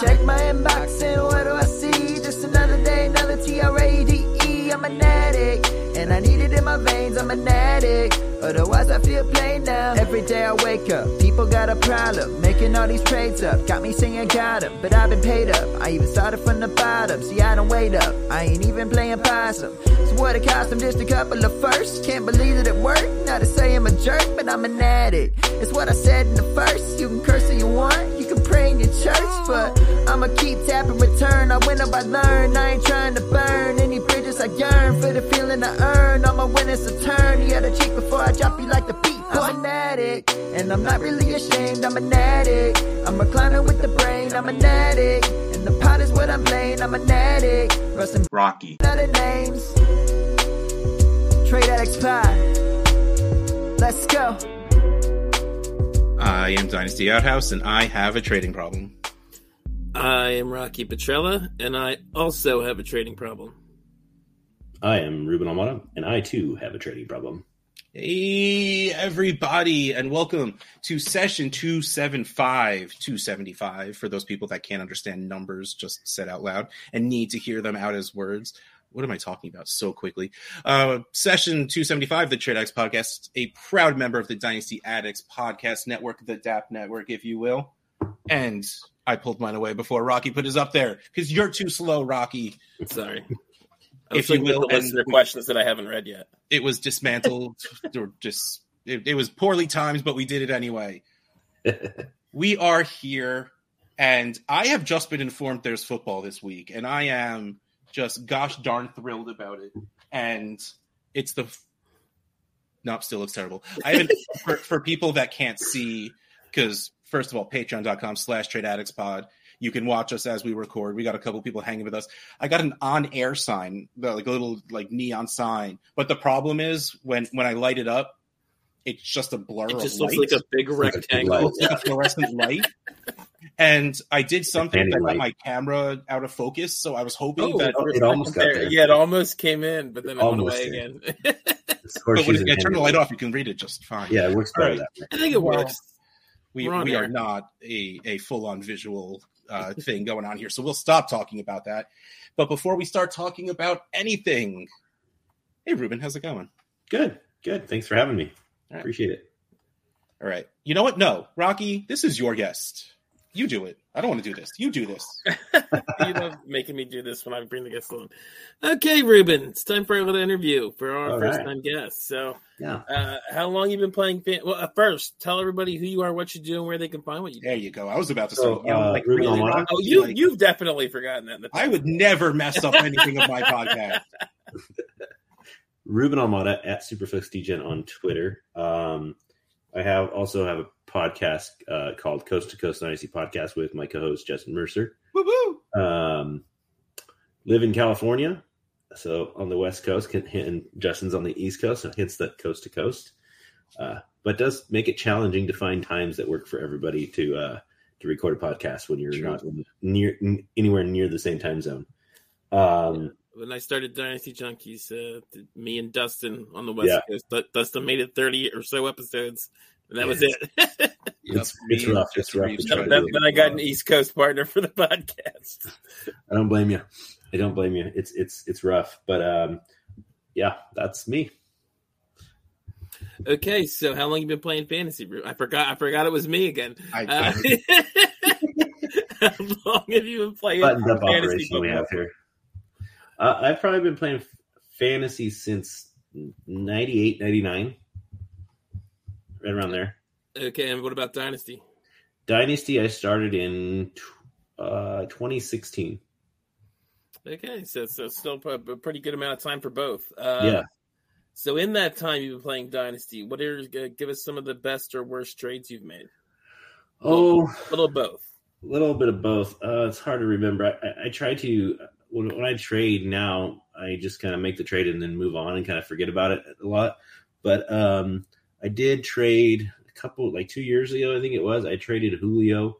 Check my inbox and what do I see? Just another day, another T R A D E. I'm an addict, and I need it in my veins. I'm an addict. Otherwise, I feel plain now. Every day I wake up, people got a problem. Making all these trades up, got me singing got got 'em, but I've been paid up. I even started from the bottom. See, I don't wait up. I ain't even playing possum. So what it cost them just a couple of firsts. Can't believe that it worked. Not to say I'm a jerk, but I'm an addict. It's what I said in the first. You can curse if you want. You can pray in church, but I'ma keep tapping return. I win up, I learn. I ain't trying to burn any bridges. I yearn for the feeling I earn. Winnings a turn. You gotta cheat before I drop you like the beat. I'm an addict, and I'm not really ashamed. I'm an addict. I'm reclining with the brain. I'm an addict, and the pot is what I'm playing. I'm an addict. Rustin' Rocky. other names. Trade Addicts Pod. Let's go. I am Dynasty Outhouse, and I have a trading problem. I am Rocky Petrella, and I also have a trading problem. I am Ruben Almada, and I too have a trading problem. Hey, everybody, and welcome to session 275, 275. For those people that can't understand numbers just said out loud and need to hear them out as words. What am I talking about so quickly? Uh, session 275, the Trade Addicts podcast, a proud member of the Dynasty Addicts podcast network, the DAP network, if you will. And I pulled mine away before Rocky put his up there because you're too slow, Rocky. Sorry. If you will, the and listener questions that I haven't read yet. it was dismantled or just it, it was poorly timed but we did it anyway we are here and i have just been informed there's football this week and i am just gosh darn thrilled about it and it's the no still looks terrible i haven't for, for people that can't see because first of all patreon.com slash trade addicts pod you can watch us as we record we got a couple people hanging with us I got an on air sign, the, like a little like neon sign. But the problem is when when I light it up, it's just a blur. It of just looks light. like a big like a big rectangle. It's like a fluorescent light. And I did something fanny that got my camera out of focus, so I was hoping Oh, that. it almost got there. Yeah, it almost came in, but then it went away did. again. But when and I turn the light off, you can read it just fine. Yeah, it works better All that way. I think it Well, works. we, We're we are not a, a full on visual uh, thing going on here, so we'll stop talking about that. But before we start talking about anything, hey Ruben, how's it going? Good, good. Thanks for having me. right. Appreciate it. All right. You know what? No, Rocky, this is your guest. You do it. I don't want to do this. You do this. you love making me do this when I bring the guests on. Okay, Ruben, it's time for a little interview for our All first right. time guest. So, Yeah. uh, how long you been playing? Fan- well, uh, first, tell everybody who you are, what you do, and where they can find what you do. There you go. I was about to So, say, you know, uh, like, Ruben really, Almada? Rocky, Oh, you like, you've definitely forgotten that. In the I would never mess up anything of my podcast. Ruben Almada at SuperflexDegen on Twitter. Um, I have also have a podcast uh, called Coast to Coast Dynasty Podcast with my co-host Justin Mercer. Woo woo. Um, live in California, so on the West Coast, and Justin's on the East Coast, so hits that coast to coast. Uh, but does make it challenging to find times that work for everybody to uh, to record a podcast when you're Sure. not near anywhere near the same time zone. Um, when I started Dynasty Junkies, uh, me and Dustin on the West Yeah. Coast, but Dustin made it 30 or so episodes, and that was it. It's, it's rough. It's rough. Reeves to try then, to tried do it. then I got an East Coast partner for the podcast. I don't blame you. I don't blame you. It's it's it's rough, but um, yeah, that's me. Okay, so how long you been playing fantasy? I forgot. I forgot it was me again. I, Uh, I, how long have you been playing Buttoned up fantasy operation we have here. Uh, I've probably been playing fantasy since 98, 99. Right around there. Okay, and what about Dynasty? Dynasty, I started in uh, 2016. Okay, so so still a pretty good amount of time for both. Uh, yeah, So in that time you've been playing Dynasty, what are give us some of the best or worst trades you've made? oh, A little both. a little bit of both. Uh, it's hard to remember. I, I, I try to when, when I trade now, I just kind of make the trade and then move on and kind of forget about it a lot. But um, I did trade a couple, like two years ago, I think it was. I traded Julio.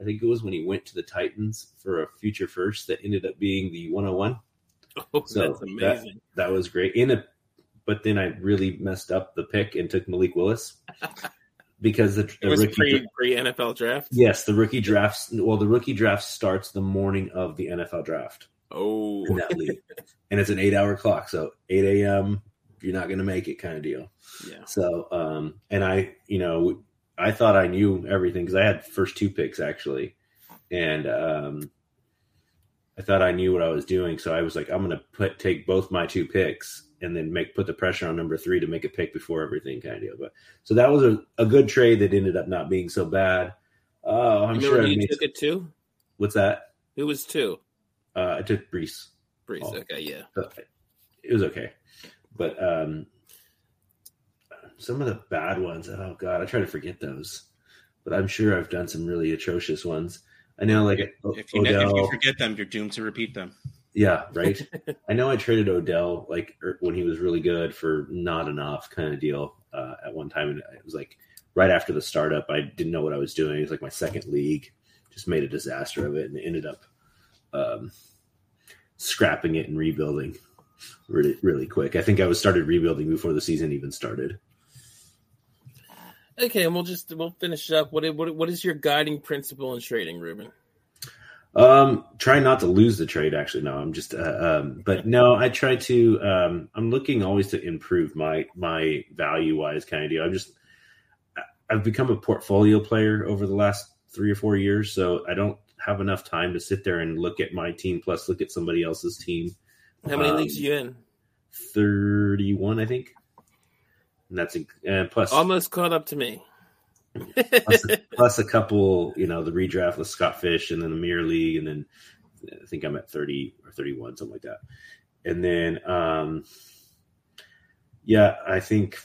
I think it was when he went to the Titans for a future first that ended up being the 101. Oh, So that's amazing. That was great. In a, but then I really messed up the pick and took Malik Willis. because the, the rookie pre pre NFL draft. yes the rookie drafts well the rookie draft starts the morning of the NFL draft Oh, in that league, and it's an eight hour clock, so eight a.m. You're not going to make it, kind of deal. yeah. So, um, and I, you know, I thought I knew everything because I had first two picks actually, and um, I thought I knew what I was doing. So I was like, I'm going to put take both my two picks and then make put the pressure on number three to make a pick before everything kind of deal. But so that was a, a good trade that ended up not being so bad. Oh, I'm You sure. I you made, took it too. what's that? Who was two? Uh, I took Breece. Breece. Oh. Okay, yeah. but it was okay. But um, some of the bad ones, oh god, I try to forget those. But I'm sure I've done some really atrocious ones. I know, like If you, if Odell. you forget them, you're doomed to repeat them. yeah, right. I know I traded Odell like er, when he was really good for not enough kind of deal uh, at one time, and it was like right after the startup. I didn't know what I was doing. It was like my second league. Just made a disaster of it, and ended up um, scrapping it and rebuilding really really quick. I think I was started rebuilding before the season even started. Okay, and we'll just we'll finish up. What what what is your guiding principle in trading, Ruben? Um, try not to lose the trade. Actually, no, I'm just, uh, um, but no, I try to. Um, I'm looking always to improve my my value wise kind of deal. I'm just, I've become a portfolio player over the last three or four years, so I don't have enough time to sit there and look at my team plus look at somebody else's team. How many Um, leagues are you in? Thirty one, I think, and that's uh, plus Almost caught up to me. plus, a, plus a couple, you know, the redraft with Scott Fish and then the Mirror League, and then I think I'm at 30 or 31, something like that. And then, um, yeah, I think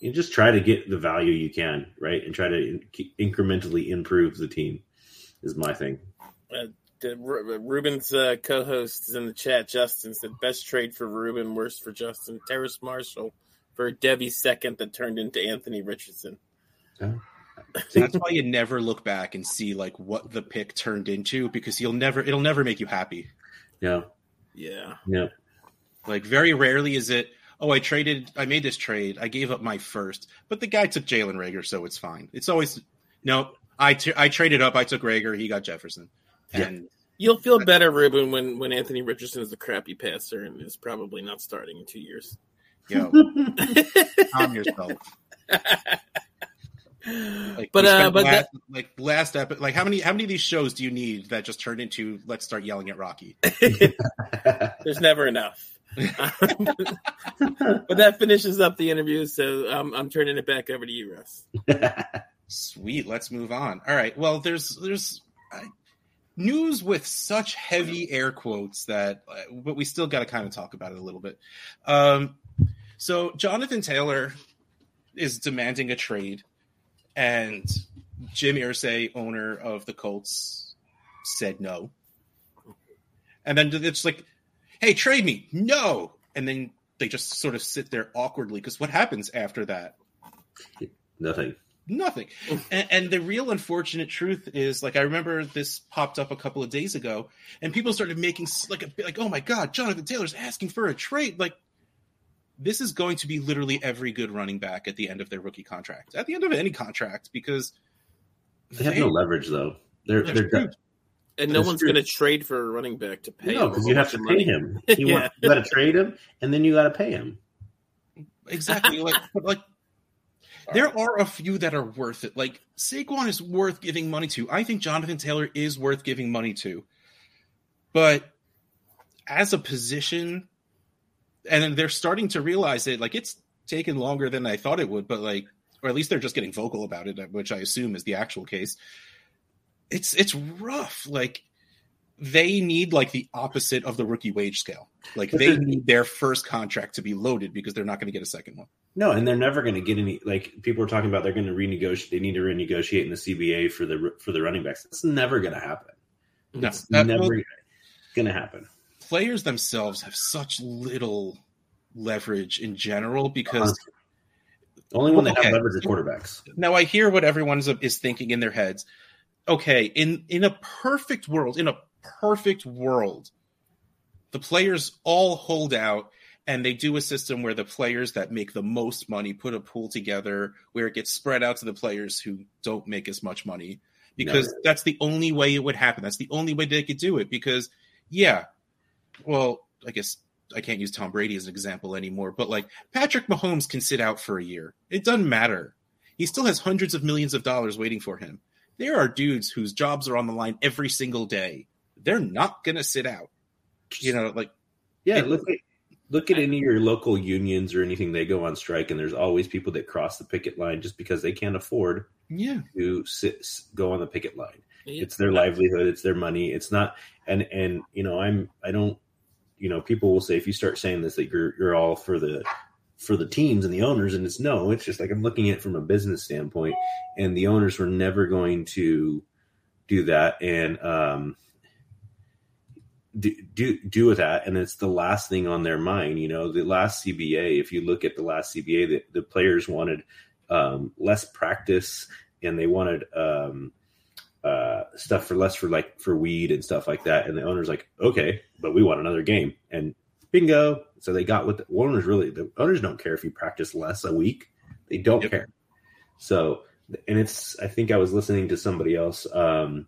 you just try to get the value you can, right? And try to in- incrementally improve the team is my thing. Ru- Ruben's uh, co-host is in the chat. Justin said best trade for Ruben, worst for Justin. Terrace Marshall for Debbie second that turned into Anthony Richardson. That's why you never look back and see like what the pick turned into because you'll never it'll never make you happy. Yeah. Yeah, Yeah. Like very rarely is it, oh, I traded, I made this trade, I gave up my first, but the guy took Jalen Reagor, so it's fine. It's always no. I t- I traded up, I took Reagor, he got Jefferson, Yeah. and you'll feel better, Ruben, when when Anthony Richardson is a crappy passer and is probably not starting in two years. you know, calm yourself. Like, But, uh, but last, like last episode, like how many how many of these shows do you need that just turned into let's start yelling at Rocky? There's never enough. but that finishes up the interview, so um, I'm turning it back over to you, Russ. Sweet, let's move on. All right. Well, there's there's uh, news with such heavy air quotes that, but we still got to kind of talk about it a little bit. Um, so Jonathan Taylor is demanding a trade, and Jim Irsay, owner of the Colts, said no. And then it's like, "Hey, trade me!" No, and then they just sort of sit there awkwardly because what happens after that? Nothing. Nothing. And, and the real unfortunate truth is, like, I remember this popped up a couple of days ago, and people started making like a like, oh my god, Jonathan Taylor's asking for a trade. Like, this is going to be literally every good running back at the end of their rookie contract, at the end of any contract, because They have no leverage though. They're That's they're true. And no That's one's going to trade for a running back to pay no because you have to pay money. him. You, Yeah. want, you got to trade him, and then you got to pay him. exactly like like there are a few that are worth it. Like Saquon is worth giving money to. I think Jonathan Taylor is worth giving money to. But as a position, and they're starting to realize it, like it's taken longer than I thought it would, but like, or at least they're just getting vocal about it, which I assume is the actual case. It's it's rough. Like they need like the opposite of the rookie wage scale. Like But they need their first contract to be loaded because they're not going to get a second one. No, and they're never going to get any. Like people are talking about, they're going to renegotiate. They need to renegotiate in the CBA for the for the running backs. It's never going to happen. No, It's that- never well, going to happen. players themselves have such little leverage in general because Only one that Okay. have leverage are quarterbacks. now I hear what everyone is, is thinking in their heads. Okay, in in a perfect world, in a perfect world, the players all hold out and they do a system where the players that make the most money put a pool together where it gets spread out to the players who don't make as much money because no. that's the only way it would happen. That's the only way they could do it because yeah, well, I guess I can't use Tom Brady as an example anymore, but like Patrick Mahomes can sit out for a year. It doesn't matter. He still has hundreds of millions of dollars waiting for him. There are dudes whose jobs are on the line every single day. They're not going to sit out. You know, like yeah, it, look at look at any of your local unions or anything they go on strike and there's always people that cross the picket line just because they can't afford yeah to sit go on the picket line. Yeah. It's their livelihood, it's their money. It's not and and you know, I'm I don't you know, people will say if you start saying this that you're you're all for the for the teams and the owners, and it's no, it's just like I'm looking at it from a business standpoint, and the owners were never going to do that and um, do, do do with that, and it's the last thing on their mind. You know, the last CBA. If you look at the last CBA, the, the players wanted um, less practice, and they wanted um, uh, stuff for less for like for weed and stuff like that. And the owner's like, okay, but we want another game. And bingo. So they got what the owners really, the owners don't care if you practice less a week. They don't yep. care. So, and it's, I think I was listening to somebody else um,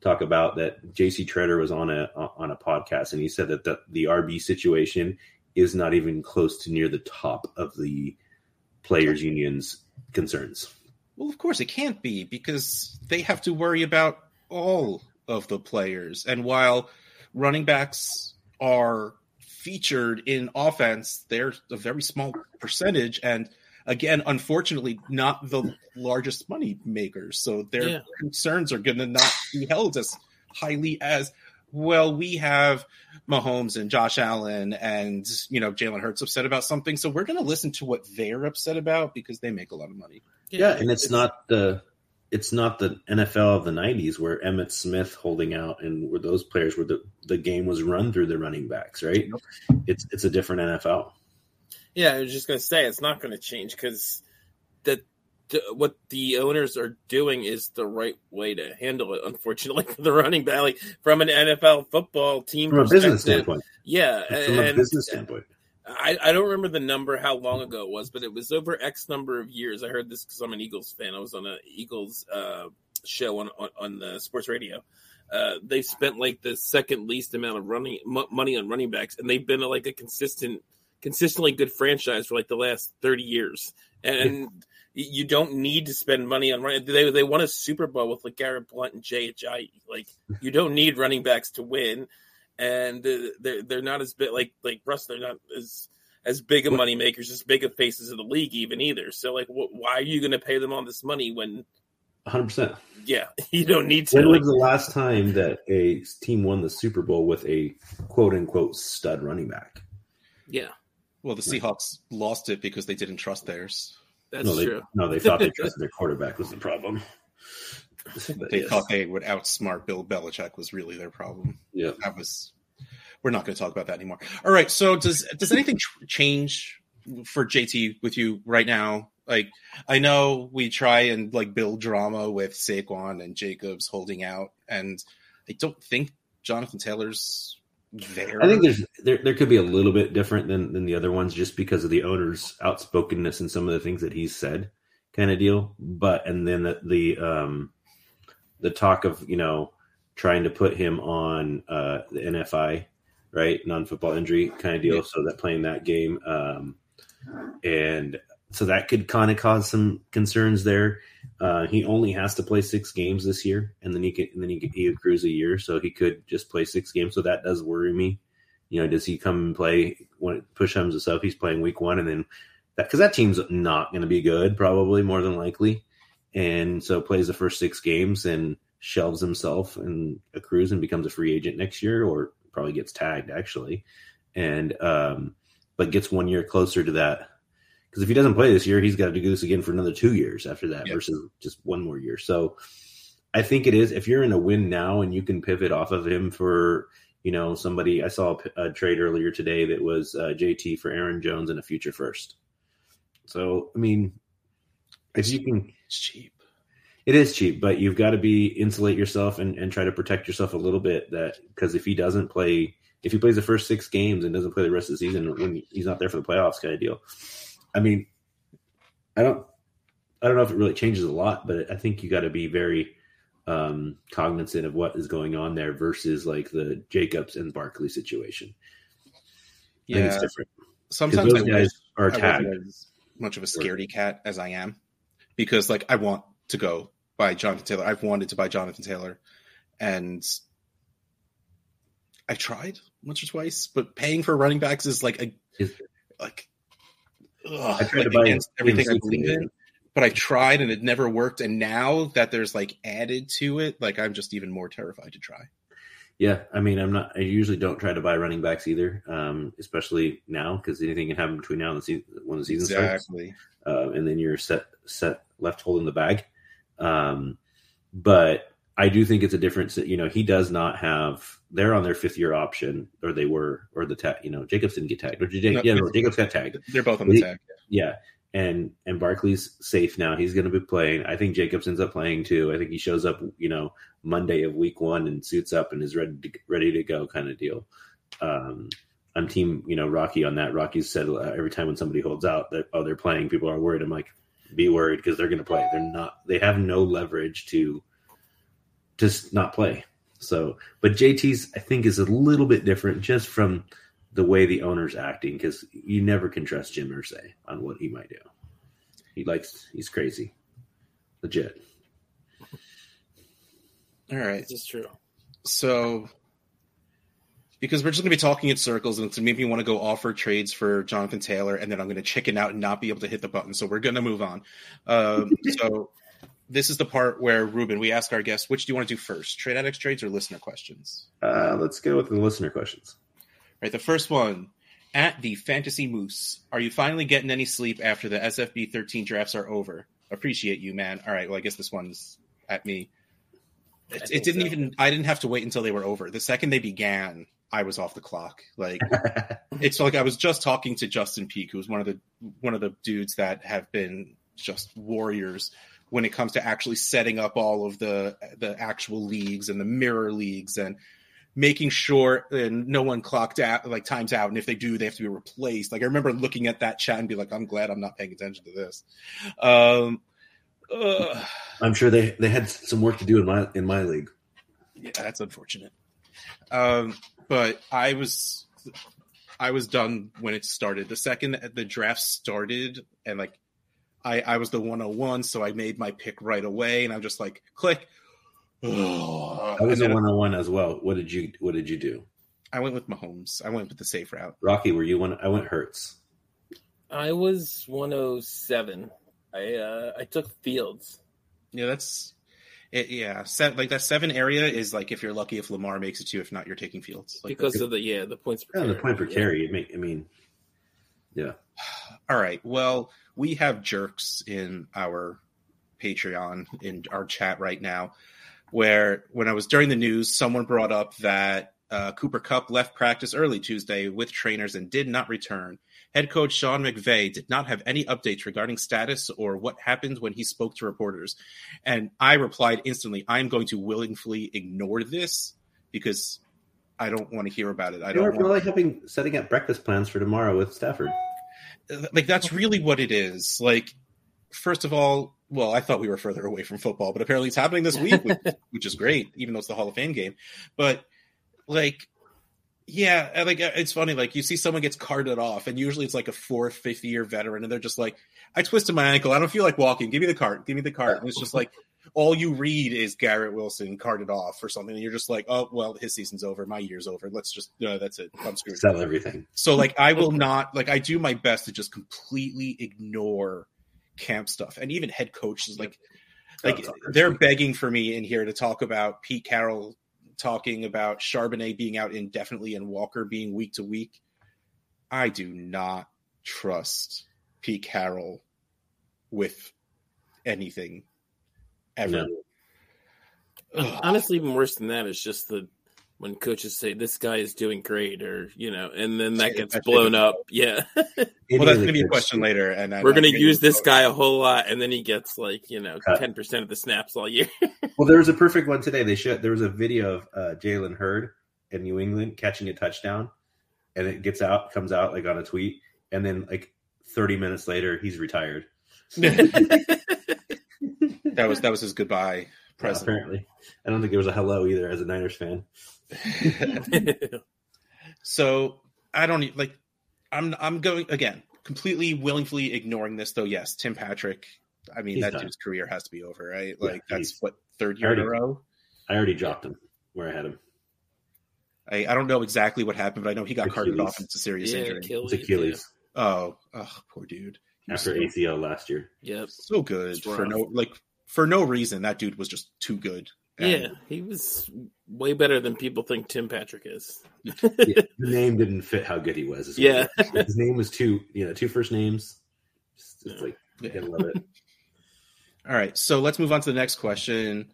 talk about that JC Tretter was on a, on a podcast and he said that the, the RB situation is not even close to near the top of the players unions concerns. Well, of course it can't be because they have to worry about all of the players. And while running backs are featured in offense, they're a very small percentage. And again, unfortunately, not the largest money makers. So their yeah. concerns are going to not be held as highly as well. We have Mahomes and Josh Allen and you know Jalen Hurts upset about something, so we're going to listen to what they're upset about because they make a lot of money. Yeah, and it's, it's not the it's not the NFL of the '90s where Emmitt Smith holding out and where those players where the, the game was run through the running backs, right? Nope. It's it's a different NFL. Yeah, I was just gonna say it's not going to change because that what the owners are doing is the right way to handle it. Unfortunately, for the running back, like, from an NFL football team, from a business standpoint, yeah, from and, a business standpoint. I, I don't remember the number how long ago it was, but it was over X number of years. I heard this because I'm an Eagles fan. I was on an Eagles uh, show on, on, on the sports radio. Uh, they spent like the second least amount of running m- money on running backs, and they've been like a consistent, consistently good franchise for like the last thirty years. And you don't need to spend money on running. They they won a Super Bowl with like Garrett Blount and Jay Ajayi. Like you don't need running backs to win and they're they're not as big like like Russ. They're not as as big of money makers, as big of faces of the league, even either. So like, wh- why are you going to pay them all this money when? Hundred percent. Yeah, you don't need to. When like, was the last time that a team won the Super Bowl with a quote unquote stud running back? Yeah. Well, the Seahawks lost it because they didn't trust theirs. That's no, they, true. No, they thought they trusted their quarterback was the problem. they yes. thought they would outsmart Bill Belichick was really their problem. Yeah, that was. We're not going to talk about that anymore. All right. So does does anything change for JT with you right now? Like I know we try and like build drama with Saquon and Jacobs holding out, and I don't think Jonathan Taylor's there. I think there's there there could be a little bit different than than the other ones just because of the owner's outspokenness and some of the things that he's said, kind of deal. But and then the, the um the talk of you know trying to put him on uh, the NFI, right, non-football injury kind of deal, yeah. so that playing that game, um, and so that could kind of cause some concerns there. Uh, he only has to play six games this year, and then he and then he, he accrues a year, so he could just play six games. So that does worry me. You know, does he come and play when push comes to up? He's playing week one, and then that because that team's not going to be good, probably more than likely and so plays the first six games and shelves himself and accrues and becomes a free agent next year, or probably gets tagged actually, and um, but gets one year closer to that. Because if he doesn't play this year, he's got to do this again for another two years after that, yep. versus just one more year. So I think it is if you're in a win now and you can pivot off of him for you know somebody. I saw a, a trade earlier today that was uh, JT for Aaron Jones and a future first. So I mean, if you can it's cheap. It is cheap, but you've got to be insulate yourself and, and try to protect yourself a little bit. That because if he doesn't play if he plays the first six games and doesn't play the rest of the season when he's not there for the playoffs kind of deal. I mean, I don't I don't know if it really changes a lot, but I think you got to be very um, cognizant of what is going on there versus like the Jacobs and Barkley situation. I Yeah, it's different. sometimes I those wish guys are I wasn't tagged. as much of a scaredy cat as I am, because like I want to go buy Jonathan Taylor. I've wanted to buy Jonathan Taylor, and I tried once or twice, but paying for running backs is like a Is- like ugh, I tried like to buy against everything I believe in. But I tried and it never worked. And now that there's like added to it, like I'm just even more terrified to try. Yeah, I mean, I'm not. I usually don't try to buy running backs either, um, especially now because anything can happen between now and the season when the season starts. Exactly. uh, and then you're set set left holding the bag. Um, but I do think it's a difference that you know he does not have. They're on their fifth year option, or they were, or the tag. You know, Jacobs didn't get tagged. Or J- No. yeah, no, Jacobs got tagged. They're both on the He- tag. Yeah, and and Barkley's safe now. He's going to be playing. I think Jacobs ends up playing too. I think he shows up, you know, Monday of week one and suits up and is ready to ready to go, kind of deal. Um, I'm team, you know, Rocky on that. Rocky's said uh, every time when somebody holds out that oh they're playing, people are worried. I'm like, be worried because they're going to play. They're not. They have no leverage to just not play. So, but JT's I think is a little bit different just from the way the owner's acting because you never can trust Jim Irsay on what he might do. He likes he's crazy, legit. All right. This is true. So, because we're just going to be talking in circles, and it's make me want to go offer trades for Jonathan Taylor, and then I'm going to chicken out and not be able to hit the button. So we're going to move on. Um, so this is the part where Ruben, we ask our guests, which do you want to do first, trade addicts trades or listener questions? Uh, let's go with the listener questions. All right, the first one at the Fantasy Moose. Are you finally getting any sleep after the SFB 13 drafts are over? Appreciate you, man. All right, well, I guess this one's at me. It, it didn't so. even. I didn't have to wait until they were over. The second they began, I was off the clock. Like it's like I was just talking to Justin Peak, who's one of the one of the dudes that have been just warriors when it comes to actually setting up all of the the actual leagues and the mirror leagues and making sure and no one clocked out like times out. And if they do they have to be replaced. Like i remember looking at that chat and be like i'm glad i'm not paying attention to this. Um ugh. I'm sure they they had some work to do in my in my league. yeah that's unfortunate. Um but i was i was done when it started. The second the draft started and like i i was the 101 so i made my pick right away and i'm just like click I was a then one on one as well. What did you What did you do, i went with mahomes i went with the safe route Rocky? Were you one? I went Hurts. I was 107. I uh, I took Fields. yeah that's it, yeah set, like that seven area is like if you're lucky if lamar makes it to you if not you're taking fields like because of the yeah the points per Yeah, the carry. point per Yeah. carry. It make, I mean, yeah. All right. Well, we have jerks in our Patreon in our chat right now, where when I was during the news, someone brought up that uh, Cooper Kupp left practice early Tuesday with trainers and did not return. Head coach Sean McVay did not have any updates regarding status or what happened when he spoke to reporters. And I replied instantly, I'm going to willingly ignore this because I don't want to hear about it. I don't feel like having setting up breakfast plans for tomorrow with Stafford. Like that's really what it is. Like, first of all, well, I thought we were further away from football, but apparently it's happening this week, which, which is great, even though it's the Hall of Fame game. But like, yeah, like uh, it's funny. Like you see someone gets carted off, and usually it's like a fourth, fifth year veteran, and they're just like, "I twisted my ankle. I don't feel like walking. Give me the cart. Give me the cart." And it's just like. All you read is Garrett Wilson carted off or something, and you're just like, "Oh well, his season's over. My year's over. Let's just no, that's it. I'm screwed." Sell everything. So like I will not like I do my best to just completely ignore camp stuff and even head coaches like like Oh, they're begging for me in here to talk about Pete Carroll talking about Charbonnet being out indefinitely and Walker being week to week. I do not trust Pete Carroll with anything ever. No. Honestly, even worse than that is just the when coaches say this guy is doing great, or you know, and then that gets blown up. Yeah, well, that's going to be a question later, and we're going gonna use this guy a whole lot, and then he gets like you know ten percent of the snaps all year. Well, there was a perfect one today. They showed there was a video of uh, Jalen Hurd in New England catching a touchdown, and it gets out, comes out like on a tweet, and then like 30 minutes later, he's retired. That was that was his goodbye present. apparently, I don't think there was a hello either as a Niners fan. So I don't like. I'm I'm going again. Completely willingly ignoring this, though. Yes, Tim Patrick. I mean, He's that done. dude's career has to be over, right? Yeah, Like that's what third year in a row. I already dropped him where I had him. I, I don't know exactly what happened, but I know he got carted off and it's a serious yeah, injury. Achilles. It's Achilles Oh, oh, poor dude. He after so, ACL last year. Yeah. Yep. so good for no like for no reason. That dude was just too good. And Yeah, he was way better than people think Tim Patrick is. Yeah, the name didn't fit how good he was. is Yeah. it is. his name was two, you know, two first names. Just, just like I Yeah. love it. All right, so let's move on to the next question.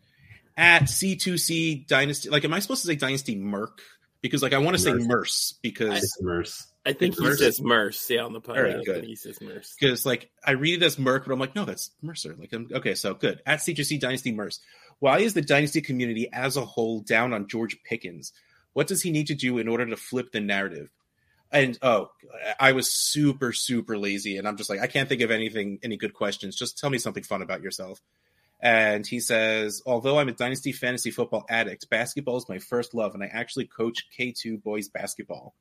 At C2C Dynasty, like, am I supposed to say Dynasty Merc? Because, like, I want to say Merc. Merce because It's Merce. I think he says Merce. Yeah, on the podcast. All right, I good. think he says Merce. because like I read it as Merc, but I'm like, no, that's Mercer. Like, I'm, okay, so good. At C2C Dynasty Merce, why is the Dynasty community as a whole down on George Pickens? What does he need to do in order to flip the narrative? And oh, I was super, super lazy, and I'm just like, I can't think of anything, any good questions. Just tell me something fun about yourself. And he says, although I'm a Dynasty fantasy football addict, basketball is my first love, and I actually coach K2 boys basketball.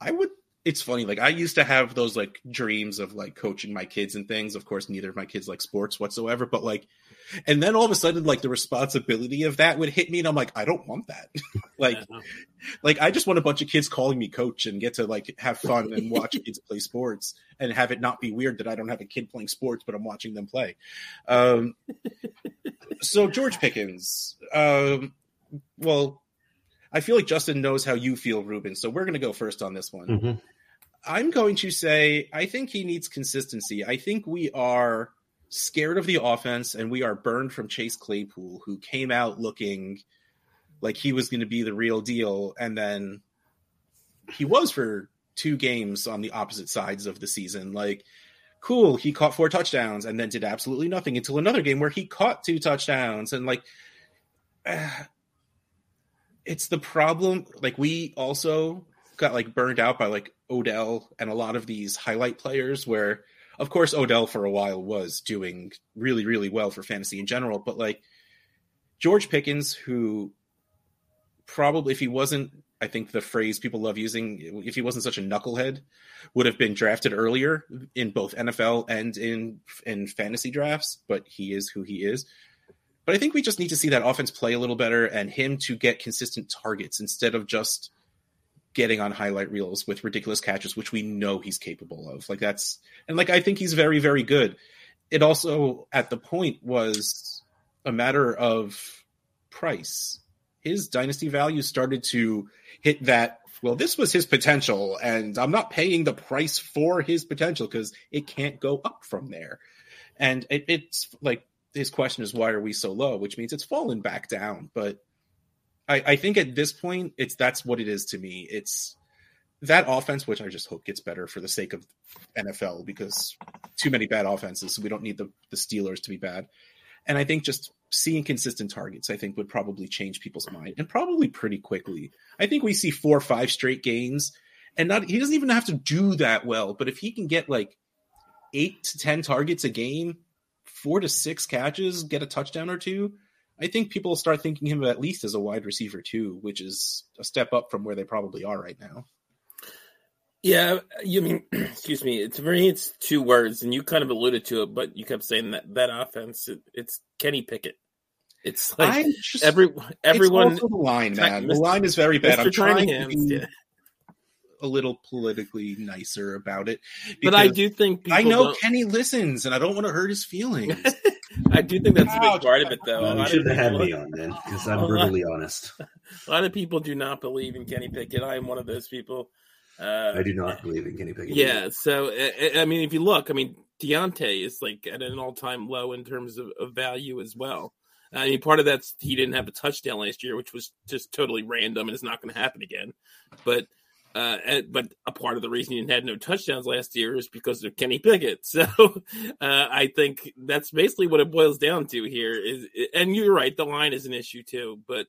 I would it's funny like i used to have those like dreams of like coaching my kids and things. Of course neither of my kids like sports whatsoever but like and then all of a sudden like the responsibility of that would hit me and i'm like i don't want that. Like Yeah. like i just want a bunch of kids calling me coach and get to like have fun and watch kids play sports and have it not be weird that i don't have a kid playing sports but i'm watching them play. Um so george pickens um well i feel like justin knows how you feel ruben so we're going to go first on this one Mhm. I'm going to say I think he needs consistency. I think we are scared of the offense and we are burned from Chase Claypool, who came out looking like he was going to be the real deal. And then he was for two games on the opposite sides of the season. Like, cool, he caught four touchdowns and then did absolutely nothing until another game where he caught two touchdowns. And like, it's the problem. Like, we also got like burned out by like Odell and a lot of these highlight players where of course Odell for a while was doing really really well for fantasy in general but like George Pickens who probably if he wasn't I think the phrase people love using if he wasn't such a knucklehead would have been drafted earlier in both NFL and in in fantasy drafts but he is who he is but I think we just need to see that offense play a little better and him to get consistent targets instead of just getting on highlight reels with ridiculous catches, which we know he's capable of. Like that's and like I think he's very, very good. It also at the point was a matter of price. His dynasty value started to hit that. Well, this was his potential, and I'm not paying the price for his potential because it can't go up from there. And it, it's like his question is, why are we so low? Which means it's fallen back down. But I, I think at this point, it's that's what it is to me. It's that offense, which I just hope gets better for the sake of NFL, because too many bad offenses. So we don't need the, the Steelers to be bad. And I think just seeing consistent targets, I think, would probably change people's mind, and probably pretty quickly. I think we see four or five straight games, and not he doesn't even have to do that well. But if he can get like eight to ten targets a game, four to six catches, get a touchdown or two, I think people start thinking him at least as a wide receiver too, which is a step up from where they probably are right now. Yeah, you mean, excuse me. It's very, it's two words, and you kind of alluded to it, but you kept saying that that offense, it, it's Kenny Pickett. It's like I just every everyone. the line, man. The line is very bad. Mr. I'm trying to be yeah. A little politically nicer about it, But I do think people I know don't- Kenny listens, and I don't want to hurt his feelings. I do think that's a Ouch. big part of it, though. A Well, you should have had me on then, because I'm brutally honest. a lot of people do not believe in Kenny Pickett. I am one of those people. Uh, I do not believe in Kenny Pickett. Yeah, so I, I mean, if you look, I mean, Diontae is like at an all-time low in terms of, of value as well. I mean, part of that's he didn't have a touchdown last year, which was just totally random and it's not going to happen again. But uh, and- but a part of the reason he had no touchdowns last year is because of Kenny Pickett. So uh, I think that's basically what it boils down to here. Is and you're right, the line is an issue too, but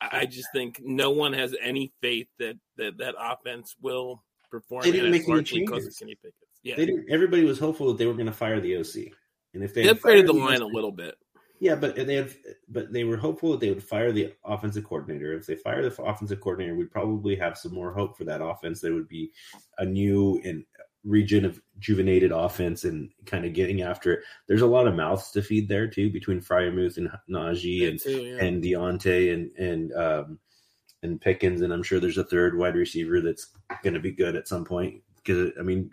I just think no one has any faith that that, that offense will perform. They didn't make any changes. Kenny Pickett. Yeah, They didn't, everybody was hopeful that they were going to fire the OC, and if they they upgraded the line a little bit. Yeah, but they had, but they were hopeful that they would fire the offensive coordinator. If they fire the offensive coordinator, we'd probably have some more hope for that offense. That would be a new and region of rejuvenated offense and kind of getting after it. There's a lot of mouths to feed there too between Freiermuth and Najee and too, yeah. and Diontae and and um, and Pickens, and I'm sure there's a third wide receiver that's going to be good at some point. Because I mean,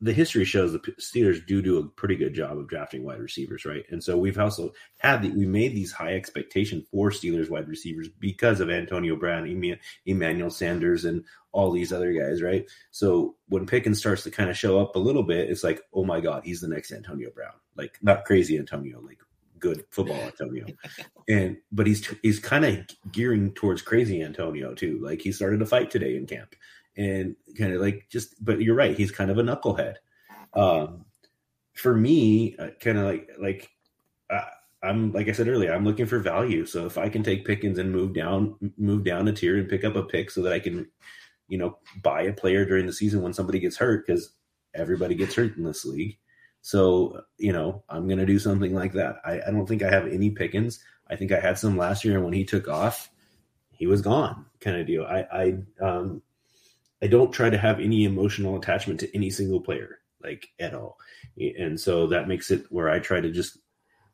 the history shows the Steelers do do a pretty good job of drafting wide receivers, right? And so we've also had the, we made these high expectation for Steelers wide receivers because of Antonio Brown, Emmanuel Sanders, and all these other guys, right? So when Pickens starts to kind of show up a little bit, it's like, oh my god, he's the next Antonio Brown, like not crazy Antonio, like good football Antonio, and but he's he's kind of gearing towards crazy Antonio too. Like he started a fight today in camp, and kind of like just. But you're right, he's kind of a knucklehead. Um, for me, uh, kind of like like uh, I'm like I said earlier, I'm looking for value. So if I can take Pickens and move down move down a tier and pick up a pick so that I can, you know, buy a player during the season when somebody gets hurt because everybody gets hurt in this league. So, you know, I'm to do something like that. I, I don't think I have any Pickens. I think I had some last year, and when he took off, he was gone, kind of deal. I, I, um, I don't try to have any emotional attachment to any single player, like at all, and so that makes it where I try to just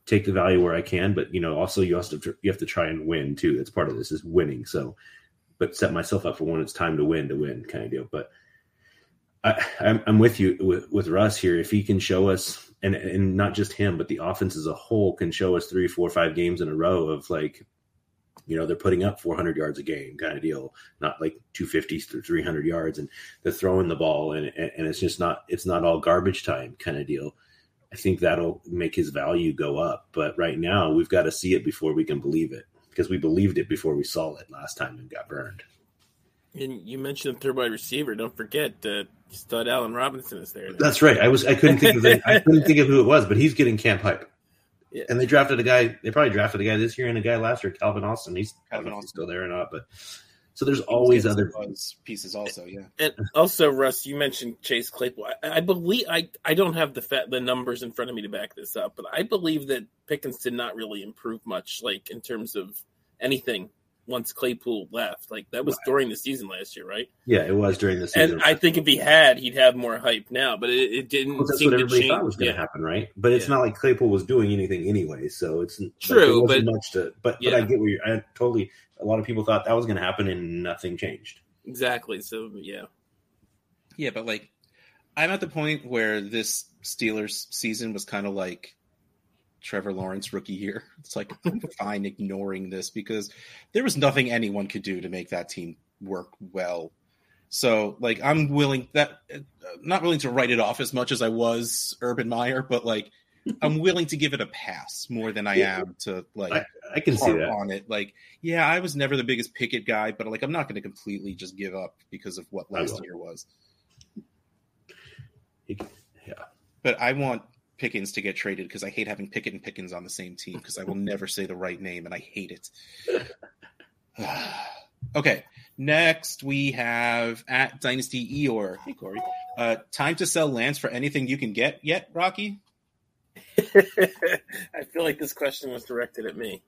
take the value where I can. But you know, also you have to you have to try and win too. That's part of this is winning. So, but set myself up for when it's time to win to win, kind of deal. But I, I'm, I'm with you with, with Russ here. If he can show us, and and not just him, but the offense as a whole can show us three, four, five games in a row of like, you know, they're putting up 400 yards a game, kind of deal, not like 250 to 300 yards, and they're throwing the ball, and and it's just not it's not all garbage time, kind of deal. I think that'll make his value go up. But right now, we've got to see it before we can believe it because we believed it before we saw it last time and got burned. And you mentioned the third wide receiver. Don't forget that stud Allen Robinson is there. That's right. I was I couldn't think of it. I couldn't think of who it was, but he's getting camp hype. Yeah. And they drafted a guy. They probably drafted a guy this year and a guy last year, Calvin Austin. He's I don't Calvin know if he's Austin. still there or not, but so there's always other. Pieces also. Yeah. And also, Russ, you mentioned Chase Claypool. I, I believe I I don't have the fa- the numbers in front of me to back this up, but I believe that Pickens did not really improve much, like in terms of anything once Claypool left. Like that was during the season last year, right? Yeah, it was during the season. And I think if he had, he'd have more hype now. But it, it didn't Well, that's seem what to everybody change. thought was going to Yeah. happen, right? But it's Yeah. not like Claypool was doing anything anyway, so it's like, True, there wasn't but- much to. But Yeah. but I get where you're. I totally. A lot of people thought that was going to happen, and nothing changed. Exactly. So yeah, Yeah, but like, I'm at the point where this Steelers season was kind of like Trevor Lawrence rookie year. It's like I'm fine ignoring this because there was nothing anyone could do to make that team work well. So like, I'm willing that uh, not willing to write it off as much as I was Urban Meyer, but like, I'm willing to give it a pass more than I Yeah. am to like I, I can see that. on it. Like, yeah, I was never the biggest Pickett guy, but like, I'm not going to completely just give up because of what last year was. Yeah. But I want Pickens to get traded because I hate having Pickett and Pickens on the same team because I will never say the right name and I hate it. okay, next we have at Dynasty Eor. Hey Corey, uh, time to sell Lance for anything you can get yet, Rocky? I feel like this question was directed at me,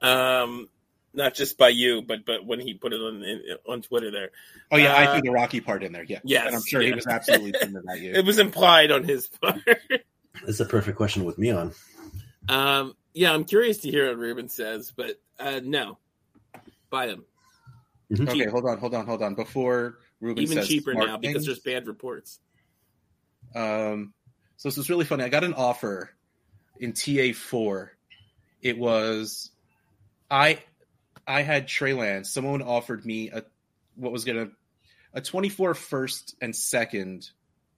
um, not just by you, but but when he put it on in, on Twitter there, Oh yeah, I Uh, threw the Rocky part in there. Yeah, yes, and I'm sure he was absolutely thinking about you. it was implied on his part. That's a perfect question with me on. um, yeah, I'm curious to hear what Ruben says, but uh, no, buy them Okay, hold on, hold on, hold on. Before Ruben even says cheaper smart now because there's bad reports. Um, so this was really funny. I got an offer in TA four. It was I I had Trey Lance. Someone offered me a what was gonna a 24 first and second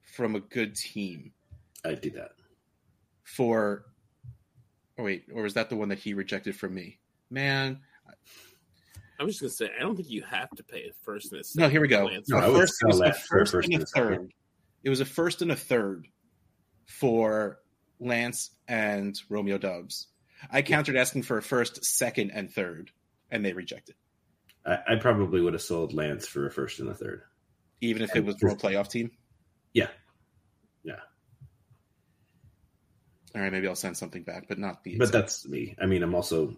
from a good team I do that. For oh wait, or was that the one that he rejected from me? Man, I was just gonna say, I don't think you have to pay a first and a no, here we go. glance. No, A I would first, it was a that for a first first and a and a second. third. It was a first and a third for Lance and Romeo Doubs. I countered asking for a first, second, and third and they rejected, I, I probably would have sold Lance for a first and a third. even if it was for a playoff team. Yeah. Yeah. All right, maybe I'll send something back, but not the. But that's me. I mean, I'm also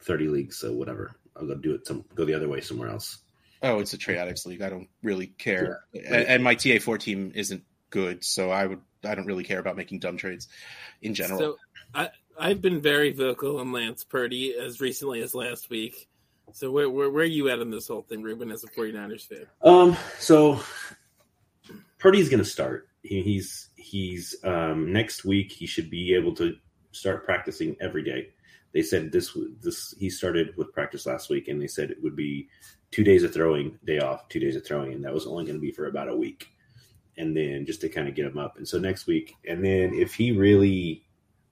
30 leagues, so whatever. I'll go do it some go the other way somewhere else. oh, it's a Trade Addicts league. I don't really care, Yeah. and, and my TA four team isn't good, so I would. I don't really care about making dumb trades in general. So I I've been very vocal on Lance Purdy as recently as last week. So where where, where are you at in this whole thing, Ruben, as a 49ers fan? Um, so Purdy's going to start. He, he's he's um, next week. He should be able to start practicing every day. They said this this he started with practice last week, and they said it would be two days of throwing, day off, two days of throwing, and that was only going to be for about a week, and then just to kind of get him up. And so next week, and then if he really,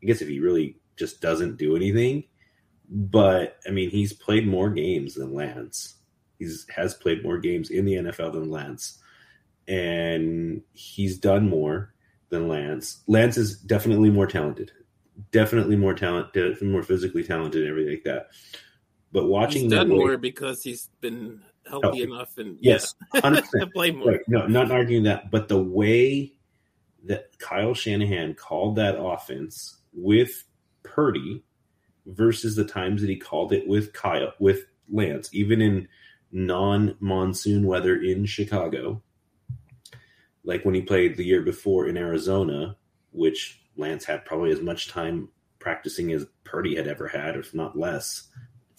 I guess if he really just doesn't do anything, but I mean he's played more games than Lance he's has played more games in the NFL than Lance, and he's done more than Lance. Lance is definitely more talented, definitely more talent, definitely more physically talented, and everything like that. But watching He's done more because he's been healthy Healthy. enough and yes, yeah, play more. Right. No, not arguing that, but the way that Kyle Shanahan called that offense with Purdy versus the times that he called it with Kyle with Lance, even in non-monsoon weather in Chicago, like when he played the year before in Arizona, which Lance had probably as much time practicing as Purdy had ever had, if not less.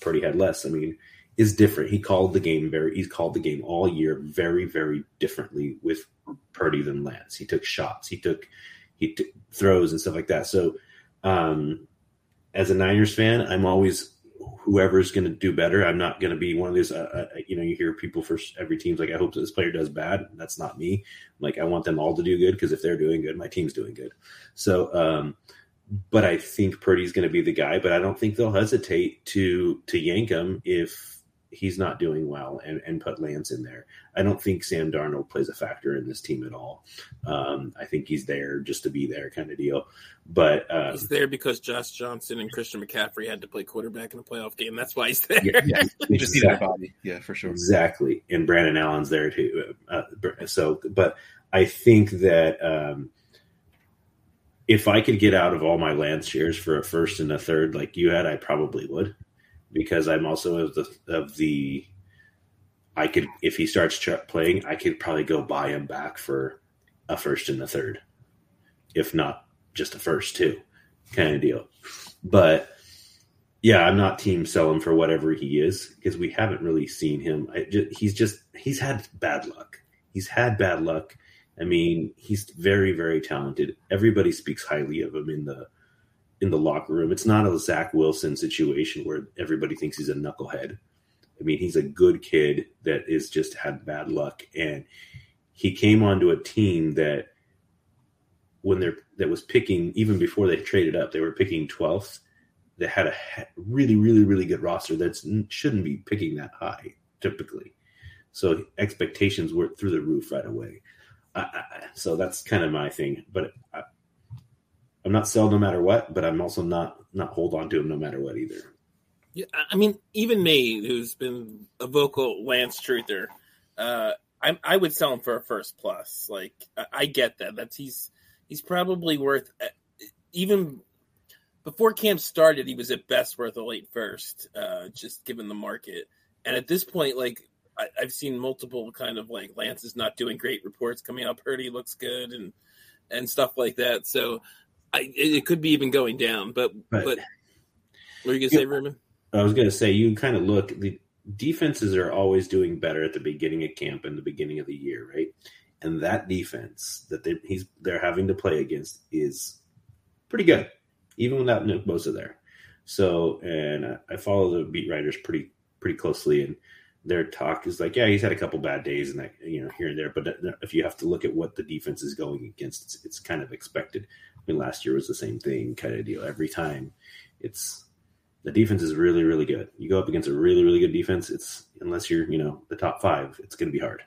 Purdy had less. I mean, is different. He called the game very. He's called the game all year very, very differently with Purdy than Lance. He took shots. He took he took throws and stuff like that. So, um, as a Niners fan, I'm always whoever's going to do better. I'm not going to be one of these. Uh, uh, you know, you hear people for every team's like, I hope this player does bad. That's not me. Like, I want them all to do good because if they're doing good, my team's doing good. So, um, but I think Purdy's going to be the guy. But I don't think they'll hesitate to to yank him if he's not doing well and, and put Lance in there. I don't think Sam Darnold plays a factor in this team at all. Um, I think he's there just to be there, kind of deal. But um, He's there because Josh Johnson and Christian McCaffrey had to play quarterback in a playoff game. That's why he's there. yeah, yeah, just see that body. Yeah, for sure. Exactly. And Brandon Allen's there too. Uh, so, but I think that um, if I could get out of all my Lance shares for a first and a third, like you had, I probably would, because I'm also of the of the. I could if he starts playing, I could probably go buy him back for a first and a third, if not just a first too, kind of deal. But yeah, I'm not team sell him for whatever he is because we haven't really seen him. Just, he's just he's had bad luck. He's had bad luck. I mean, he's very very talented. Everybody speaks highly of him in the in the locker room. It's not a Zach Wilson situation where everybody thinks he's a knucklehead. I mean, he's a good kid that is just had bad luck, and he came onto a team that when they're that was picking even before they traded up, they were picking twelfth that had a really, really, really good roster that shouldn't be picking that high typically. So expectations were through the roof right away. I, I, so that's kind of my thing. But I, I'm not sell no matter what, but I'm also not not hold on to him no matter what either. Yeah, I mean, even me, who's been a vocal Lance truther, uh, I, I would sell him for a first plus. Like, I, I get that. That's he's he's probably worth even before camp started. He was at best worth a late first, uh, just given the market. And at this point, like I, I've seen multiple kind of like Lance is not doing great reports coming up. Purdy looks good and and stuff like that. So I, it, could be even going down. But Right. but what are you gonna say, Ruben? I was going to say you kind of look the defenses are always doing better at the beginning of camp and the beginning of the year, right? And that defense that they, he's they're having to play against is pretty good, even without Nick Bosa there. So, and I, I follow the beat writers pretty pretty closely, and their talk is like, yeah, he's had a couple bad days and that you know here and there, but if you have to look at what the defense is going against, it's, it's kind of expected. Mean, last year was the same thing, kind of deal. Every time, it's the defense is really really good. You go up against a really really good defense, it's unless you're you know the top five, it's going to be hard.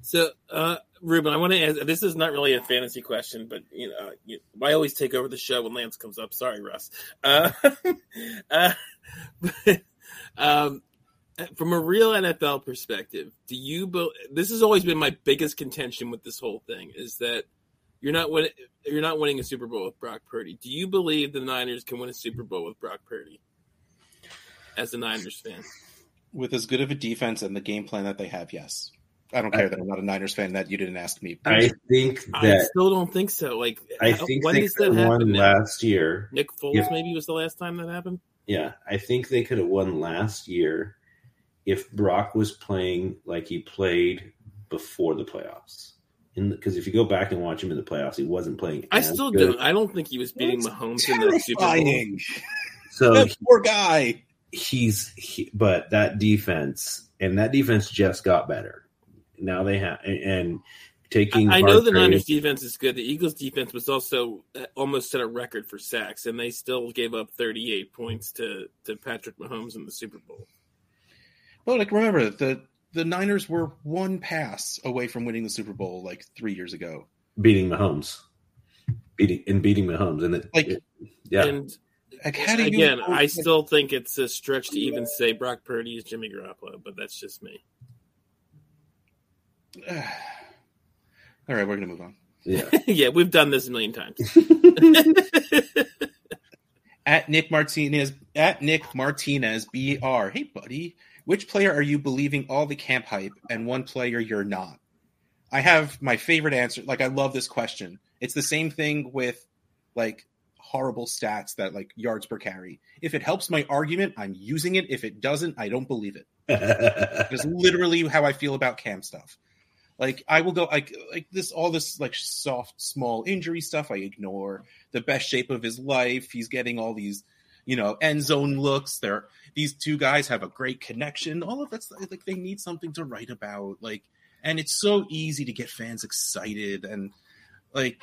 So, uh, Ruben, I want to ask. This is not really a fantasy question, but you know, you, I always take over the show when Lance comes up. Sorry, Russ. Uh, uh, Um, from a real NFL perspective, do you? Be- this has always been my biggest contention with this whole thing is that you're not winning. You're not winning a Super Bowl with Brock Purdy. Do you believe the Niners can win a Super Bowl with Brock Purdy? As a Niners fan, With as good of a defense and the game plan that they have, yes. I don't care that I'm not a Niners fan. That you didn't ask me. I think I still don't think so. Like, I think when they does could that have happen? won now? last year. Nick Foles Yeah. maybe was the last time that happened. Yeah, I think they could have won last year if Brock was playing like he played before the playoffs. Because if you go back and watch him in the playoffs, he wasn't playing. I as still good. don't. I don't think he was beating That's Mahomes in the Super Bowl. Terrifying. So that poor guy. he's he, but that defense and that defense just got better. Now they have and, and taking. I know the Hargrave- Niners defense is good. The Eagles defense was also uh, almost set a record for sacks, and they still gave up 38 points to, to Patrick Mahomes in the Super Bowl. Well, like remember the the Niners were one pass away from winning the Super Bowl like three years ago. beating Mahomes, beating and beating Mahomes, and it, Like- it- yeah, And Like how do you again, I still think it's a stretch to even say Brock Purdy is Jimmy Garoppolo, but that's just me. All right, we're gonna move on. yeah. yeah, we've done this a million times. At Nick Martinez, at Nick Martinez, BR. Hey, buddy, which player are you believing all the camp hype, and one player you're not? I have my favorite answer. Like, I love this question. It's the same thing with like horrible stats that like yards per carry. If it helps my argument, I'm using it. If it doesn't, I don't believe it. It's literally how I feel about cam stuff. Like I will go like like this all this like soft small injury stuff I ignore. The best shape of his life. He's getting all these, you know, end zone looks. They're these two guys have a great connection. All of that's like they need something to write about. Like and it's so easy to get fans excited and like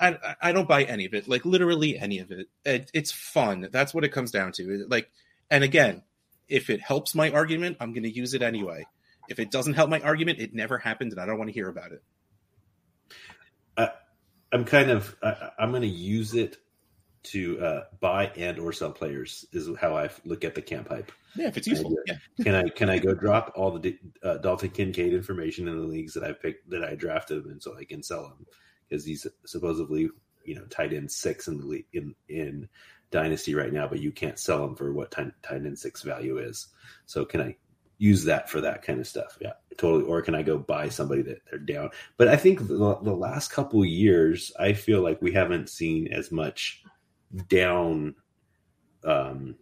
I I don't buy any of it. Like literally any of it. it it's fun. That's what it comes down to. Like and again, if it helps my argument, I'm going to use it anyway. If it doesn't help my argument, it never happened, and I don't want to hear about it. I'm kind of I, I'm going to use it to uh, buy and or sell players is how I look at the camp hype. Yeah, if it's useful. Yeah. Yeah, Can I can I go drop all the uh, Dalton Kincaid information in the leagues that I picked that I drafted him in so I can sell him because he's supposedly you know tight end six in the league in in dynasty right now, but you can't sell him for what tight, tight end six value is. So can I use that for that kind of stuff? Yeah, totally. Or can I go buy somebody that they're down? But I think the, the last couple years, I feel like we haven't seen as much down. Um,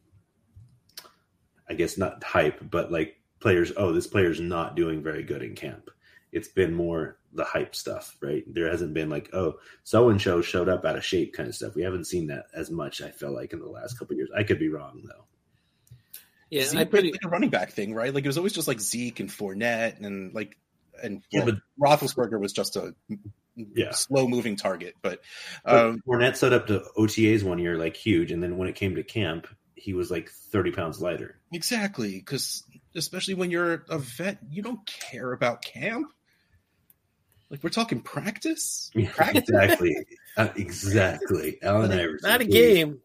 I guess not hype, but like players. Oh, this player's not doing very good in camp. It's been more the hype stuff, right? There hasn't been like, oh, so and so showed up out of shape kind of stuff. We haven't seen that as much. I feel like in the last couple years. I could be wrong though. Yeah, Zeke I was pretty. like a running back thing, right? Like it was always just like Zeke and Fournette and like and Yeah, well, Roethlisberger was just a Yeah. slow moving target. But But um, Fournette set up to OTAs one year like huge, and then when it came to camp, he was like thirty pounds lighter. exactly because especially when you're a vet, you don't care about camp. Like we're talking practice. Practice. exactly, uh, exactly. Allen Iverson, Not a game.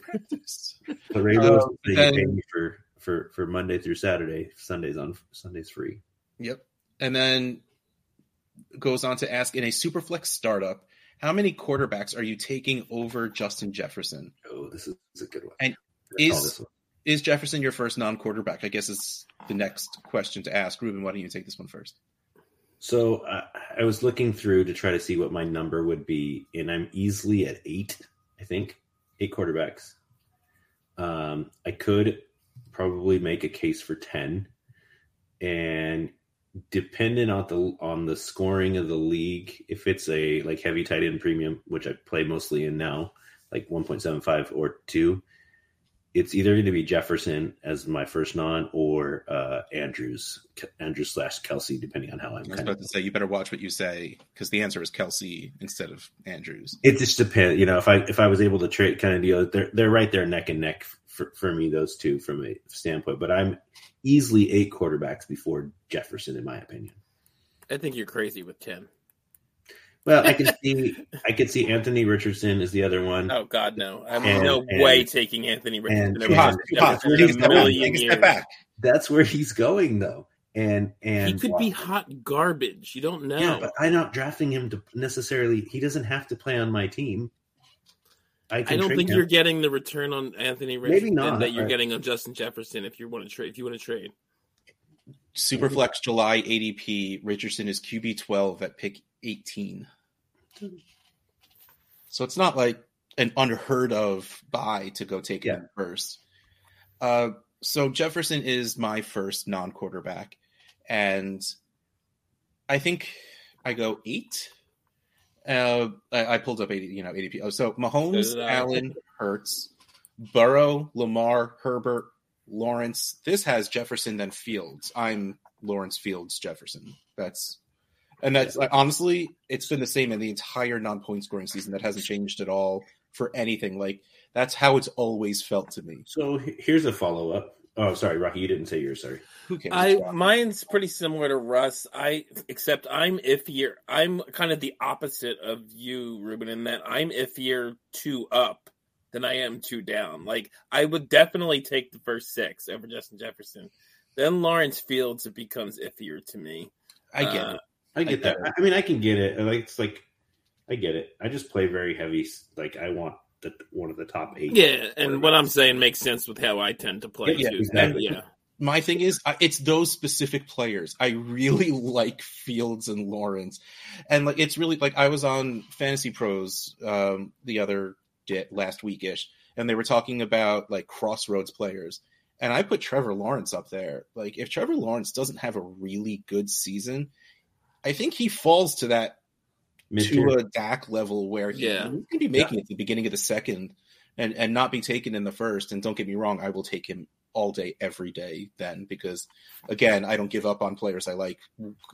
practice. But Lewis Uh, they then- for for for Monday through Saturday. Sundays on Sundays free. Yep. And then goes on to ask in a Superflex startup, how many quarterbacks are you taking over Justin Jefferson? Oh, this is, a good one. And is- one. Is Jefferson your first non-quarterback? I guess is the next question to ask. Ruben, why don't you take this one first? So uh, I was looking through to try to see what my number would be, and I'm easily at eight. I think eight quarterbacks. Um, I could probably make a case for ten, and depending on the on the scoring of the league, if it's a like heavy tight end premium, which I play mostly in now, like one point seven five or two, it's either going to be Jefferson as my first non or uh, Andrews, Andrews slash Kelsey, depending on how I'm I was kind about of. to say you better watch what you say because the answer is Kelsey instead of Andrews. It just depends, you know. If I if I was able to trade kind of deal, they're they're right there neck and neck for, for me, those two from a standpoint. But I'm easily eight quarterbacks before Jefferson, in my opinion. I think you're crazy with ten. Well, I can see I could see Anthony Richardson is the other one. Oh God, no! I'm And- no and- way taking Anthony Richardson and- over and- Justin Too hot, Jefferson too in hot. a Take a step back. million Take a years. step back. That's where he's going though. And and He could be hot garbage. You don't know. Yeah, but I'm not drafting him to necessarily. He doesn't have to play on my team. I, I don't think him. you're getting the return on Anthony Maybe Richardson not, that you're right. getting on Justin Jefferson if you want to trade. If you want to trade, Superflex July ADP. Richardson is QB twelve at pick eighteen. So it's not like an unheard of buy to go take Yeah. him first. Uh, so Jefferson is my first non-quarterback, and I think I go eight. Uh, I, I pulled up eighty, you know, ADP. Oh, so Mahomes. Allen, Hurts, Burrow, Lamar, Herbert, Lawrence. This has Jefferson then Fields. I'm Lawrence Fields Jefferson. That's and that's like, honestly, it's been the same in the entire non-point scoring season. That hasn't changed at all for anything. Like that's how it's always felt to me. So here's a follow up. Oh, sorry, Rocky, you didn't say yours. Sorry. Who cares? I mine's pretty similar to Russ. I except I'm iffier. I'm kind of the opposite of you, Ruben, in that I'm iffier two up than I am two down. Like I would definitely take the first six over Justin Jefferson. Then Lawrence Fields, it becomes iffier to me. I get Uh, it. I get I that. get I mean, I can get it. Like it's like I get it. I just play very heavy. Like I want the one of the top eight. Yeah, and what I'm saying makes sense with how I tend to play Yeah, too. exactly. Yeah, My thing is, it's those specific players. I really like Fields and Lawrence, and like it's really like I was on Fantasy Pros um, the other day, last weekish, and they were talking about like crossroads players, and I put Trevor Lawrence up there. Like if Trevor Lawrence doesn't have a really good season, I think he falls to that Mid-tier. to a DAC level where he, Yeah. he can be making it at the beginning of the second and, and not be taken in the first. And don't get me wrong, I will take him all day, every day then, because again, I don't give up on players I like,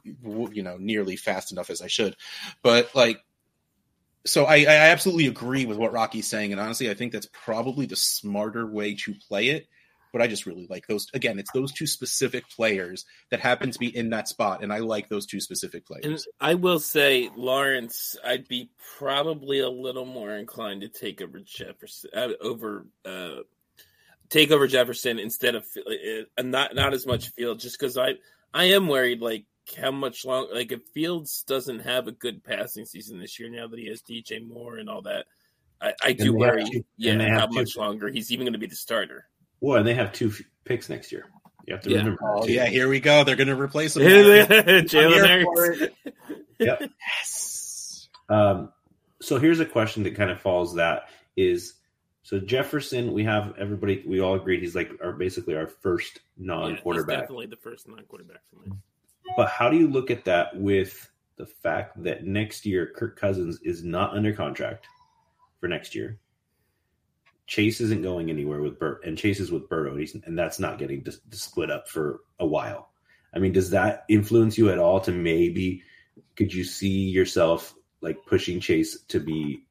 you know, nearly fast enough as I should. But like, so I, I absolutely agree with what Rocky's saying. And honestly, I think that's probably the smarter way to play it. But I just really like those. Again, it's those two specific players that happen to be in that spot. And I like those two specific players. and I will say Lawrence, I'd be probably a little more inclined to take over Jefferson uh, over uh, take over Jefferson instead of uh, not not as much Field, just because I I am worried like how much long like if Fields doesn't have a good passing season this year now that he has DJ Moore and all that. I, I do worry, two- yeah, and how two- much longer he's even going to be the starter. Well, and they have two f- picks next year. You have to Yeah. remember. Oh yeah, here we go. They're going to replace him. Jalen Hurts. Yep. Yes. Um, so here's a question that kind of follows that is so Jefferson, we have everybody we all agreed he's like our basically our first non he's quarterback. definitely the first non-quarterback for me. but how do you look at that with the fact that next year Kirk Cousins is not under contract for next year? Chase isn't going anywhere with Bur and Chase is with Burrow, he's, and that's not getting dis- split up for a while. I mean, does that influence you at all? To maybe could you see yourself like pushing Chase to be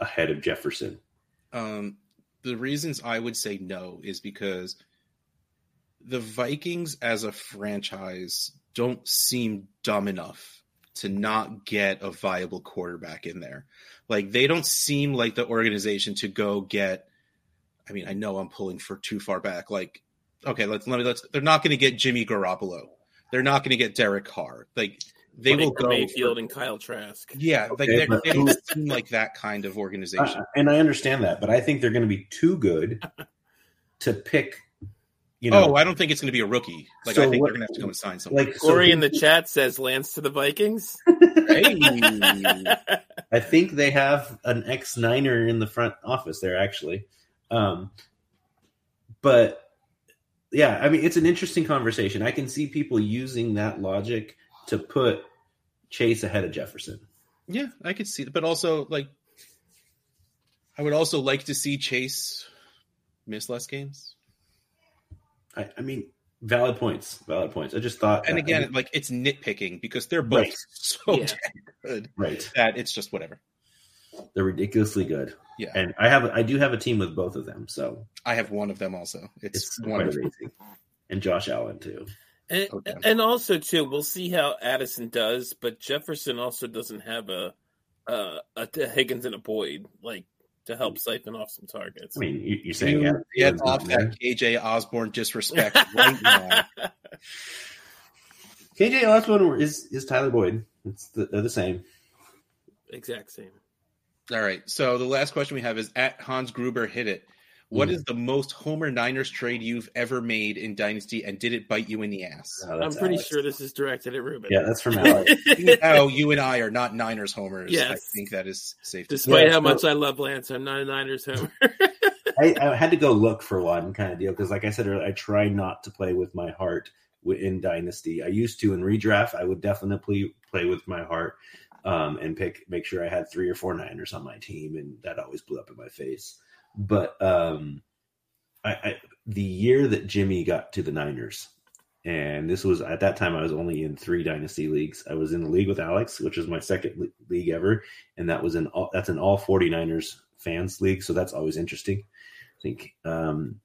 ahead of Jefferson? Um, the reasons I would say no is because the Vikings as a franchise don't seem dumb enough to not get a viable quarterback in there. Like they don't seem like the organization to go get. I mean, I know I'm pulling for too far back. Like, okay, let's let me let's. They're not going to get Jimmy Garoppolo. They're not going to get Derek Carr. Like they will go. Mayfield for- and Kyle Trask. yeah, like they're- but- they don't seem like that kind of organization. Uh, and I understand that, but I think they're going to be too good to pick. You know, oh, I don't think it's going to be a rookie. Like So I think what- they're going to have to come and sign someone. like so Corey in the chat says Lance to the Vikings. hey, I think they have an ex Niner in the front office there, actually. Um, but yeah, I mean, it's an interesting conversation. I can see people using that logic to put Chase ahead of Jefferson. yeah, I could see, that. but also like, I would also like to see Chase miss less games. I, I mean, valid points, valid points. I just thought, And that- again, like it's nitpicking because they're both Right. so Yeah. good right, that it's just whatever. they're ridiculously good. Yeah, And I have, I do have a team with both of them, so I have one of them also. It's, it's quite wonderful. amazing. And Josh Allen too. And, Okay. and also too, we'll see how Addison does, but Jefferson also doesn't have a uh, a, a Higgins and a Boyd, like to help siphon off some targets. I mean, you, you're saying You Adam get off not that KJ Osborn disrespect right now. KJ Osborn is is Tyler Boyd. It's the, they're the same. exact same. All right. So the last question we have is at Hans Gruber hit it. What Mhm. is the most Homer Niners trade you've ever made in Dynasty, and did it bite you in the ass? Oh, I'm pretty Alex. sure this is directed at Ruben. Yeah, that's from Alex. oh, you and I are not Niners homers. Yes. I think that is safe to say. Despite Yeah, how so- much I love Lance, I'm not a Niners homer. I, I had to go look for one kind of deal because, like I said earlier, I try not to play with my heart in Dynasty. I used to in redraft. I would definitely play with my heart um, and pick, make sure I had three or four Niners on my team, and that always blew up in my face. But um, I, I the year that Jimmy got to the Niners, and this was at that time I was only in three Dynasty leagues. I was in the league with Alex, which was my second league ever, and that was an all, that's an all 49ers fans league, so that's always interesting. I think um,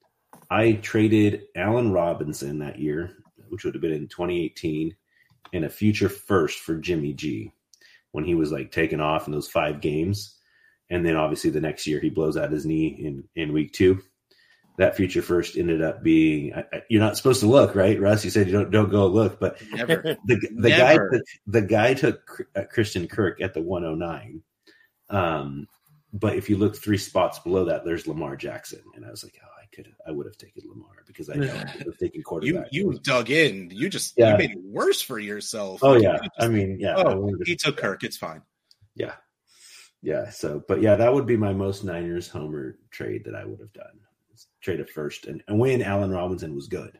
I traded Allen Robinson that year, which would have been in 2018, and a future first for Jimmy G when he was like taken off in those five games. And then obviously the next year he blows out his knee in, in week two. That future first ended up being I, I- you're not supposed to look right, Russ. You said you don't don't go look, but Never. the the guy Never. took, the guy took uh, Christian Kirk at the 109. Um, but if you look three spots below that, there's Lamar Jackson, and I was like, oh, I could I would have taken Lamar because I know I would have taken You quarterback. you dug in. You just Yeah. you made it worse for yourself. oh yeah, just- I mean yeah, oh, to- he took Kirk. It's fine. yeah, yeah. So, but yeah, that would be my most Niners homer trade that I would have done. Trade a first, and, and when Allen Robinson was good.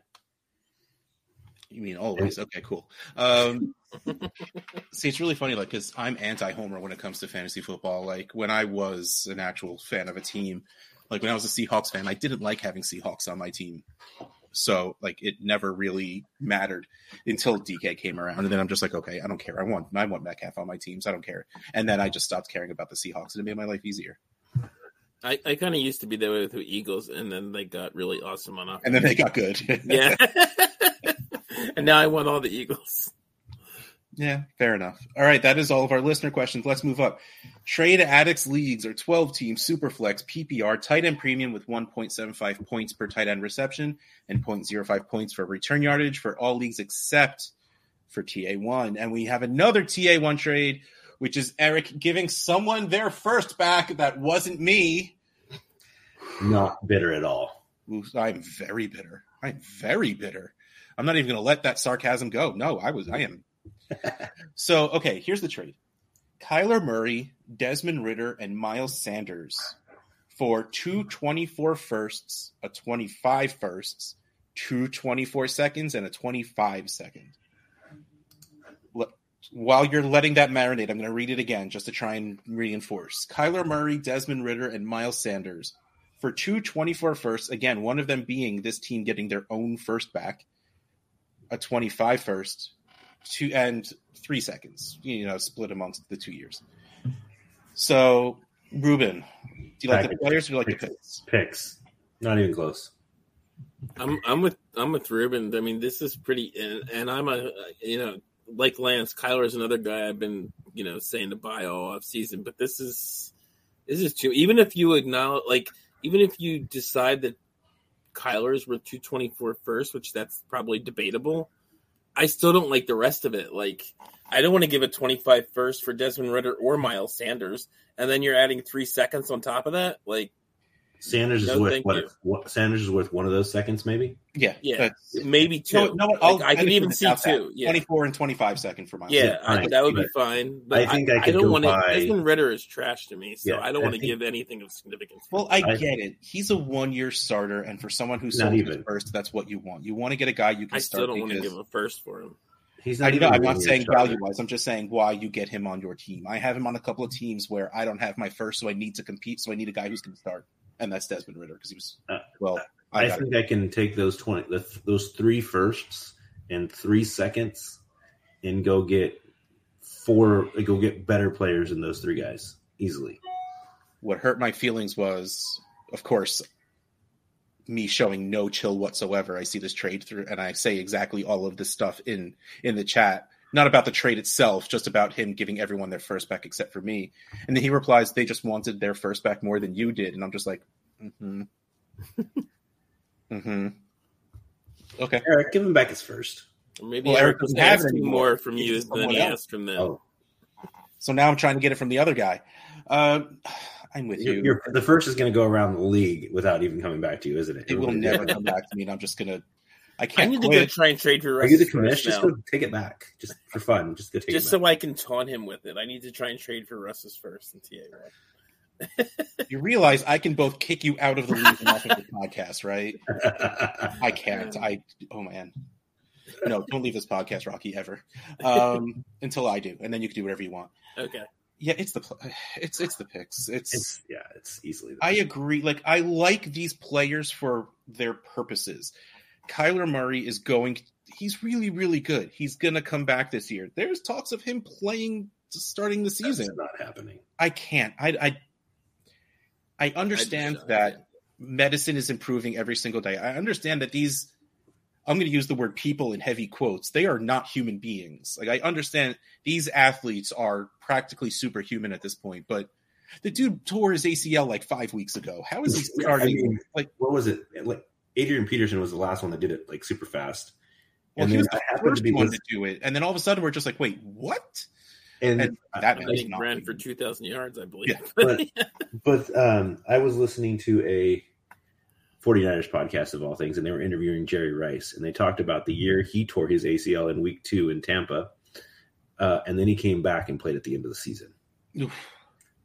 You mean always? Okay, cool. Um, see, it's really funny, like, because I'm anti-homer when it comes to fantasy football. Like, when I was an actual fan of a team, like when I was a Seahawks fan, I didn't like having Seahawks on my team. So, like, it never really mattered until DK came around, and then I'm just like, okay, I don't care. I want, I want Metcalf on my teams. I don't care. And then I just stopped caring about the Seahawks, and it made my life easier. I, I kind of used to be that way with the Eagles, and then they got really awesome on offense. And then they got good. yeah. and now I want all the Eagles. Yeah, fair enough. All right, that is all of our listener questions. Let's move up. Trade Addicts leagues are 12 team Superflex PPR tight end premium with 1.75 points per tight end reception and 0.05 points for return yardage for all leagues except for TA1. And we have another TA1 trade, which is Eric giving someone their first back that wasn't me. Not bitter at all. I'm very bitter. I'm very bitter. I'm not even going to let that sarcasm go. No, I was. I am. So okay, here's the trade: Kyler Murray, Desmond Ridder, and Miles Sanders for two 24 firsts, a 25 firsts, two 24 seconds, and a 25 second. Le- While you're letting that marinate, I'm going to read it again just to try and reinforce. Kyler Murray, Desmond Ridder, and Miles Sanders for two 24 firsts. Again, one of them being this team getting their own first back, a 25 first, two and three seconds. You know, split amongst the two years. So, Ruben, do you like the players or do you like the picks? Picks, not even close. I'm I'm with I'm with Ruben. I mean, this is pretty, and, and I'm a you know like Lance Kyler is another guy I've been you know saying to buy all off season, but this is this is too. Even if you acknowledge, like, even if you decide that Kyler's worth two twenty four first, which that's probably debatable, I still don't like the rest of it. Like, I don't want to give a 25 first for Desmond Ridder or Miles Sanders, and then you're adding three seconds on top of that. Like, Sanders is No, worth what, what? Sanders is worth one of those seconds, maybe. Yeah, yeah, that's- maybe two. No, no, Like, I'll- I can even see out two. Yeah, 24 and 25 second for Miles. Yeah, Yeah, I, that would be fine. But I think I could don't want to. by- Desmond Ridder is trash to me, so Yeah, I don't want to give anything of significance. Well, I I- get it. He's a one year starter, and for someone who's Not sold his even. first, that's what you want. You want to get a guy you can start. I start still don't want to give a first for him. He's I not. know. I'm not saying value wise. I'm just saying why you get him on your team. I have him on a couple of teams where I don't have my first, so I need to compete. So I need a guy who's going to start, and that's Desmond Ridder because he was Uh, well. I, I think I can take those twenty, the, those three firsts and three seconds, and go get four, go get better players than those three guys easily. what hurt my feelings was, of course, me showing no chill whatsoever. I see this trade through, and I say exactly all of this stuff in in the chat not about the trade itself, just about him giving everyone their first back except for me. And then he replies, "They just wanted their first back more than you did," and I'm just like, mm-hmm, mm-hmm. Okay, Eric, give him back his first. Maybe Well, Eric Eric was doesn't have it asking more from you than he else. asked from them. Oh, so now I'm trying to get it from the other guy. Uh, I'm with you're, you. you're- the first is going to go around the league without even coming back to you, isn't it? it will never come back to me, and I'm just gonna. I I can't need to quit. go try and trade for Are Russ you the first commissioner? Just go take it back, just for fun. Just go take Just it so I can taunt him with it. I need to try and trade for Russ's first in TA. Right? You realize I can both kick you out of the league and off of the podcast, right? I can't. I oh man. No, don't leave this podcast, Rocky, ever. Um, until I do, and then you can do whatever you want. Okay. Yeah, it's the it's it's the picks. It's, it's yeah, it's easily. The I agree. Like I like these players for their purposes. Kyler Murray is going. He's really really good. He's gonna come back this year. There's talks of him playing starting the That's season. not happening. I can't. I I I understand I- that medicine is improving every single day. I understand that these I'm going to use the word people in heavy quotes. They are not human beings. Like I understand these athletes are practically superhuman at this point, but the dude tore his ACL like 5 weeks ago. How is he Yeah, I starting mean, like What was it? Like Adrian Peterson was the last one that did it like super fast. well, and he then was the happened first to be one lis- to do it. And then all of a sudden we're just like, "Wait, what?" and, and that I man think ran for 2,000 yards, I believe. Yeah, but but um, I was listening to a 49ers podcast of all things, and they were interviewing Jerry Rice, and they talked about the year he tore his ACL in Week Two in Tampa, uh, and then he came back and played at the end of the season. Oof.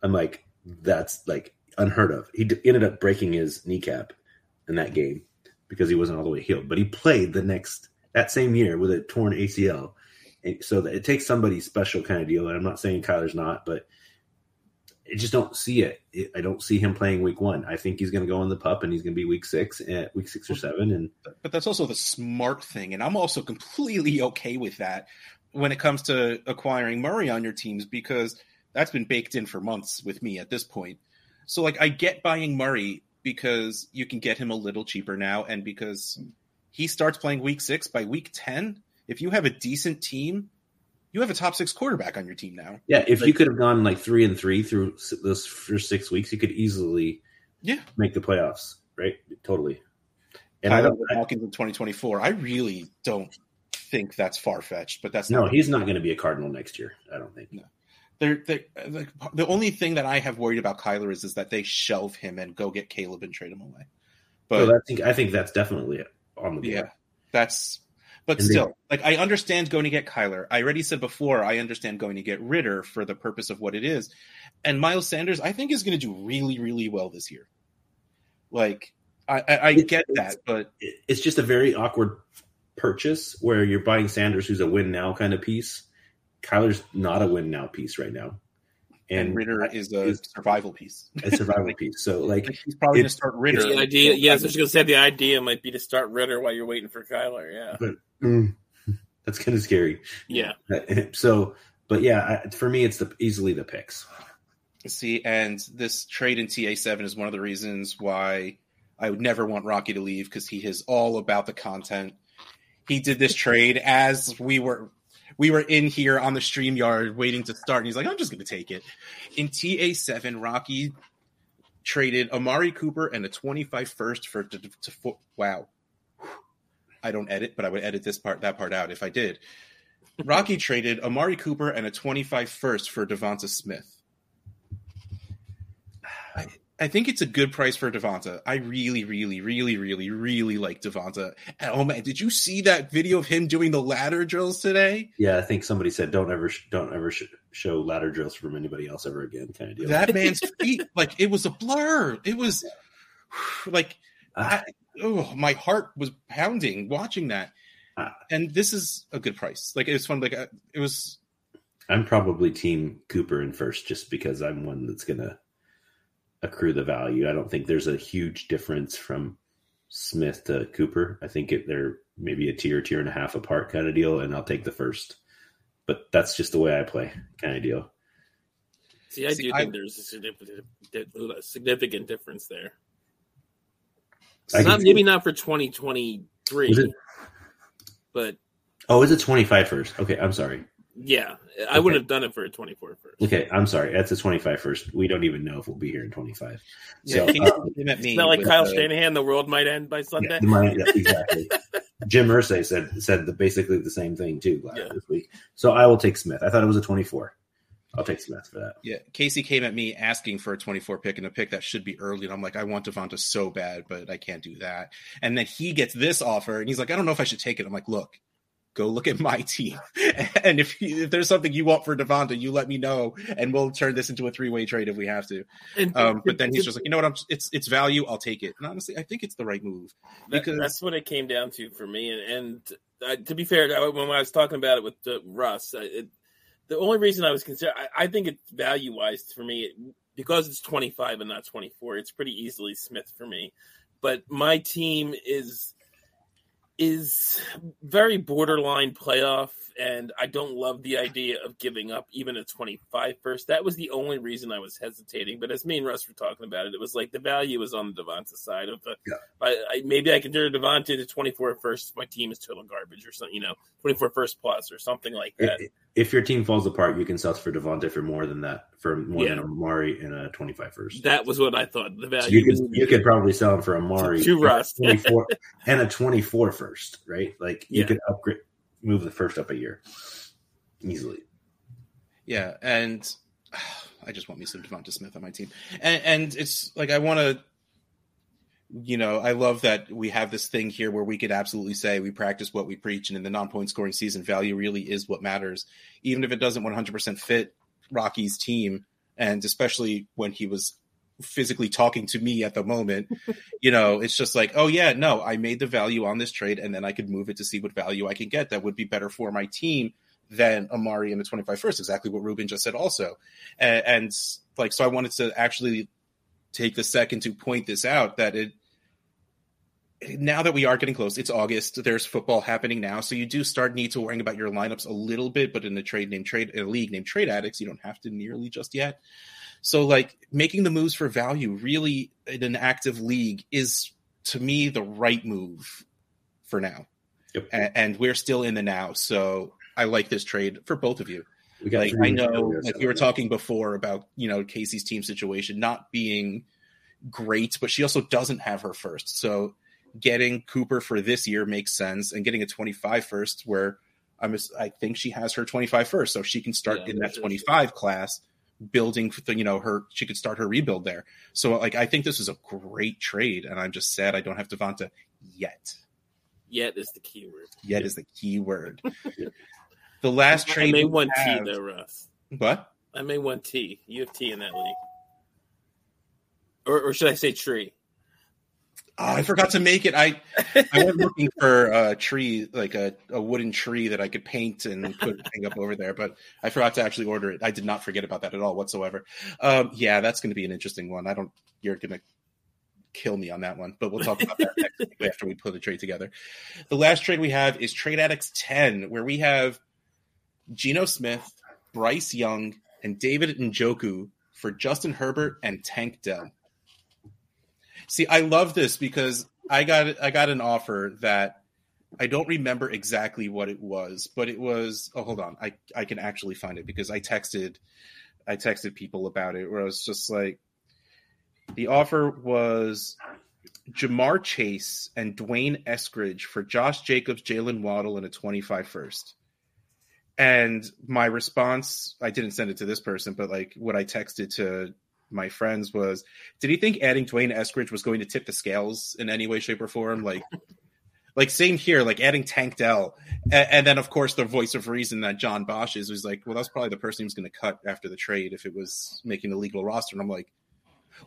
I'm like, that's like unheard of. He d- ended up breaking his kneecap in that game because he wasn't all the way healed, but he played the next that same year with a torn ACL. And so that it takes somebody special kind of deal. And I'm not saying Kyler's not, but I just don't see it. I don't see him playing week one. I think he's going to go in the pup and he's going to be week six, at week six or seven. And but that's also the smart thing and i'm also completely okay with that when it comes to acquiring murray on your teams because that's been baked in for months with me at this point so like i get buying murray because you can get him a little cheaper now and because he starts playing week six by week 10 if you have a decent team you have a top six quarterback on your team now yeah, if you could have gone like three and three through those first six weeks, you could easily yeah make the playoffs, right? Totally. And I don't, I, Falcons in 2024 i really don't think that's far-fetched but that's no, not he's not going to be a Cardinal next year. I don't think. They're, they the, the only thing that I have worried about Kyler is is that they shelve him and go get Caleb and trade him away. But So I think I think that's definitely on the board. yeah, that's but And they- still, like I understand going to get Kyler. I already said before I understand going to get Ridder for the purpose of what it is, and Miles Sanders I think is going to do really really well this year. Like I I, I get that, but It's just a very awkward purchase where you're buying Sanders, who's a win now kind of piece. Kyler's not a win now piece right now, and, and Ridder is a is- survival piece. a survival piece. So like Like, he's probably going to start Ridder. the idea, yes, I was going to say the idea might be to start Ridder while you're waiting for Kyler. Yeah. mm, that's kind of scary. Yeah. So, but yeah, I, for me, it's the easily the picks. See, and this trade in TA7 is one of the reasons why I would never want Rocky to leave because he is all about the content. He did this trade as we were we were in here on the StreamYard waiting to start, and he's like, I'm just gonna take it. In TA7, Rocky traded Amari Cooper and a 25 first for to, to, wow. I don't edit, but I would edit this part that part out if I did. Rocky traded Amari Cooper and a 25 first for Devonta Smith. I, think it's a good price for Devonta. I really, really, really, really, really like Devonta. And oh man, did you see that video of him doing the ladder drills today? Yeah, I think somebody said don't ever don't ever sh- show ladder drills from anybody else ever again, kind of deal. That man's feet, like it was a blur. It was like Ah, I, oh, my heart was pounding watching that. Ah. And this is a good price. Like it was fun. Like uh, it was. I'm probably team Cooper in first, just because I'm one that's gonna accrue the value. I don't think there's a huge difference from Smith to Cooper. I think it, they're maybe a tier, tier and a half apart kind of deal, and I'll take the first. But that's just the way I play, kind of deal. See, I See, do I- think there's a significant, a significant difference there. I can Not, see maybe it. not for 2023, it- but Oh, is it 25 first? Okay, I'm sorry. Yeah, I wouldn't have done it for a 24 first. Okay, I'm sorry. That's a 25 first. We don't even know if we'll be here in 25. Yeah, So, Casey came at me It's not like with, Kyle uh, Shanahan, the world might end by Sunday. Yeah, my- yeah, exactly. Jim Irsay said said the, basically the same thing too last Yeah. this week. So I will take Smith. I thought it was a 24. I'll take Smith for that. Yeah, Casey came at me asking for a 24 pick and a pick that should be early. And I'm like, I want Devonta so bad, but I can't do that. And then he gets this offer and he's like, I don't know if I should take it. I'm like, look, go look at my team. and if, if there's something you want for Devonta, you let me know and we'll turn this into a three way trade if we have to. And Um, but then he's just like, you know what? I'm, it's, it's value. I'll take it. And honestly, I think it's the right move That- because that's what it came down to for me. And, and uh, to be fair, when I was talking about it with uh, Russ, I- it, the only reason I was consider, I, I think it's value wise for me because it's 25 and not 24. It's pretty easily Smith for me. But my team is is very borderline playoff, and I don't love the idea of giving up even a 25 first. That was the only reason I was hesitating. But as me and Russ were talking about it, it was like the value was on the Devonta side of the. Yeah. I, I, maybe I can turn Devonta to 24 first if my team is total garbage or something, you know, 24 first plus or something like that. If, if your team falls apart, you can sell for Devonta for more than that, for more Yeah. than Amari in a 25 first. That was what I thought. The So value you could you could probably sell him for Amari To a Russ. 24 and a 24 first, right? Like you Yeah. could upgrade move the first up a year easily. Yeah, and I just want me some Devonta Smith on my team, and, and it's like I want to, you know, I love that we have this thing here where we could absolutely say we practice what we preach, and in the non-point scoring season, value really is what matters, even if it doesn't 100% fit Rocky's team, and especially when he was physically talking to me at the moment you know it's just like oh yeah no i made the value on this trade and then i could move it to see what value i can get that would be better for my team than Amari in the 25 first, exactly what Ruben just said also. And, and like, so I wanted to actually take the second to point this out that it, now that we are getting close, it's August. There's football happening now, so you do start need to worrying about your lineups a little bit. But in a trade named trade, in a league named Trade Addicts, you don't have to nearly just yet. So, like making the moves for value, really in an active league, is to me the right move for now. Yep. And, and we're still in the now, so I like this trade for both of you. We got Like I know, like left. we were talking before about you know Casey's team situation not being great, but she also doesn't have her first. So getting Cooper for this year makes sense, and getting a 25 first where I'm I think she has her 25 first, so she can start Yeah, in that that's- 25 class, building you know her she could start her rebuild there. So like I think this is a great trade, and I'm just sad I don't have Devonta yet. Yet is the key word. Yet is the key word. the last trade I may want T have- though, Russ. What? I may want T. You have T in that league, or, or should I say tree? Oh, I forgot to make it. I I was looking for a tree, like a, a wooden tree that I could paint and put hang up over there, but I forgot to actually order it. I did not forget about that at all whatsoever. Um, yeah, that's going to be an interesting one. I don't. You're going to kill me on that one, but we'll talk about that next week after we put the trade together. The last trade we have is Trade Addicts 10, where we have Geno Smith, Bryce Young, and David Njoku for Justin Herbert and Tank Dell. See, I love this because I got I got an offer that I don't remember exactly what it was, but it was oh hold on. I I can actually find it because I texted I texted people about it where I was just like the offer was Ja'Marr Chase and Dwayne Eskridge for Josh Jacobs, Jaylen Waddle, and a 25 first. And my response, I didn't send it to this person, but like what I texted to my friends was, did he think adding Dwayne Eskridge was going to tip the scales in any way, shape, or form? Like, like same here, like adding Tank Dell, and, and then of course the voice of reason that John Bosch is was like, well, that's probably the person he was going to cut after the trade if it was making the legal roster. And I'm like,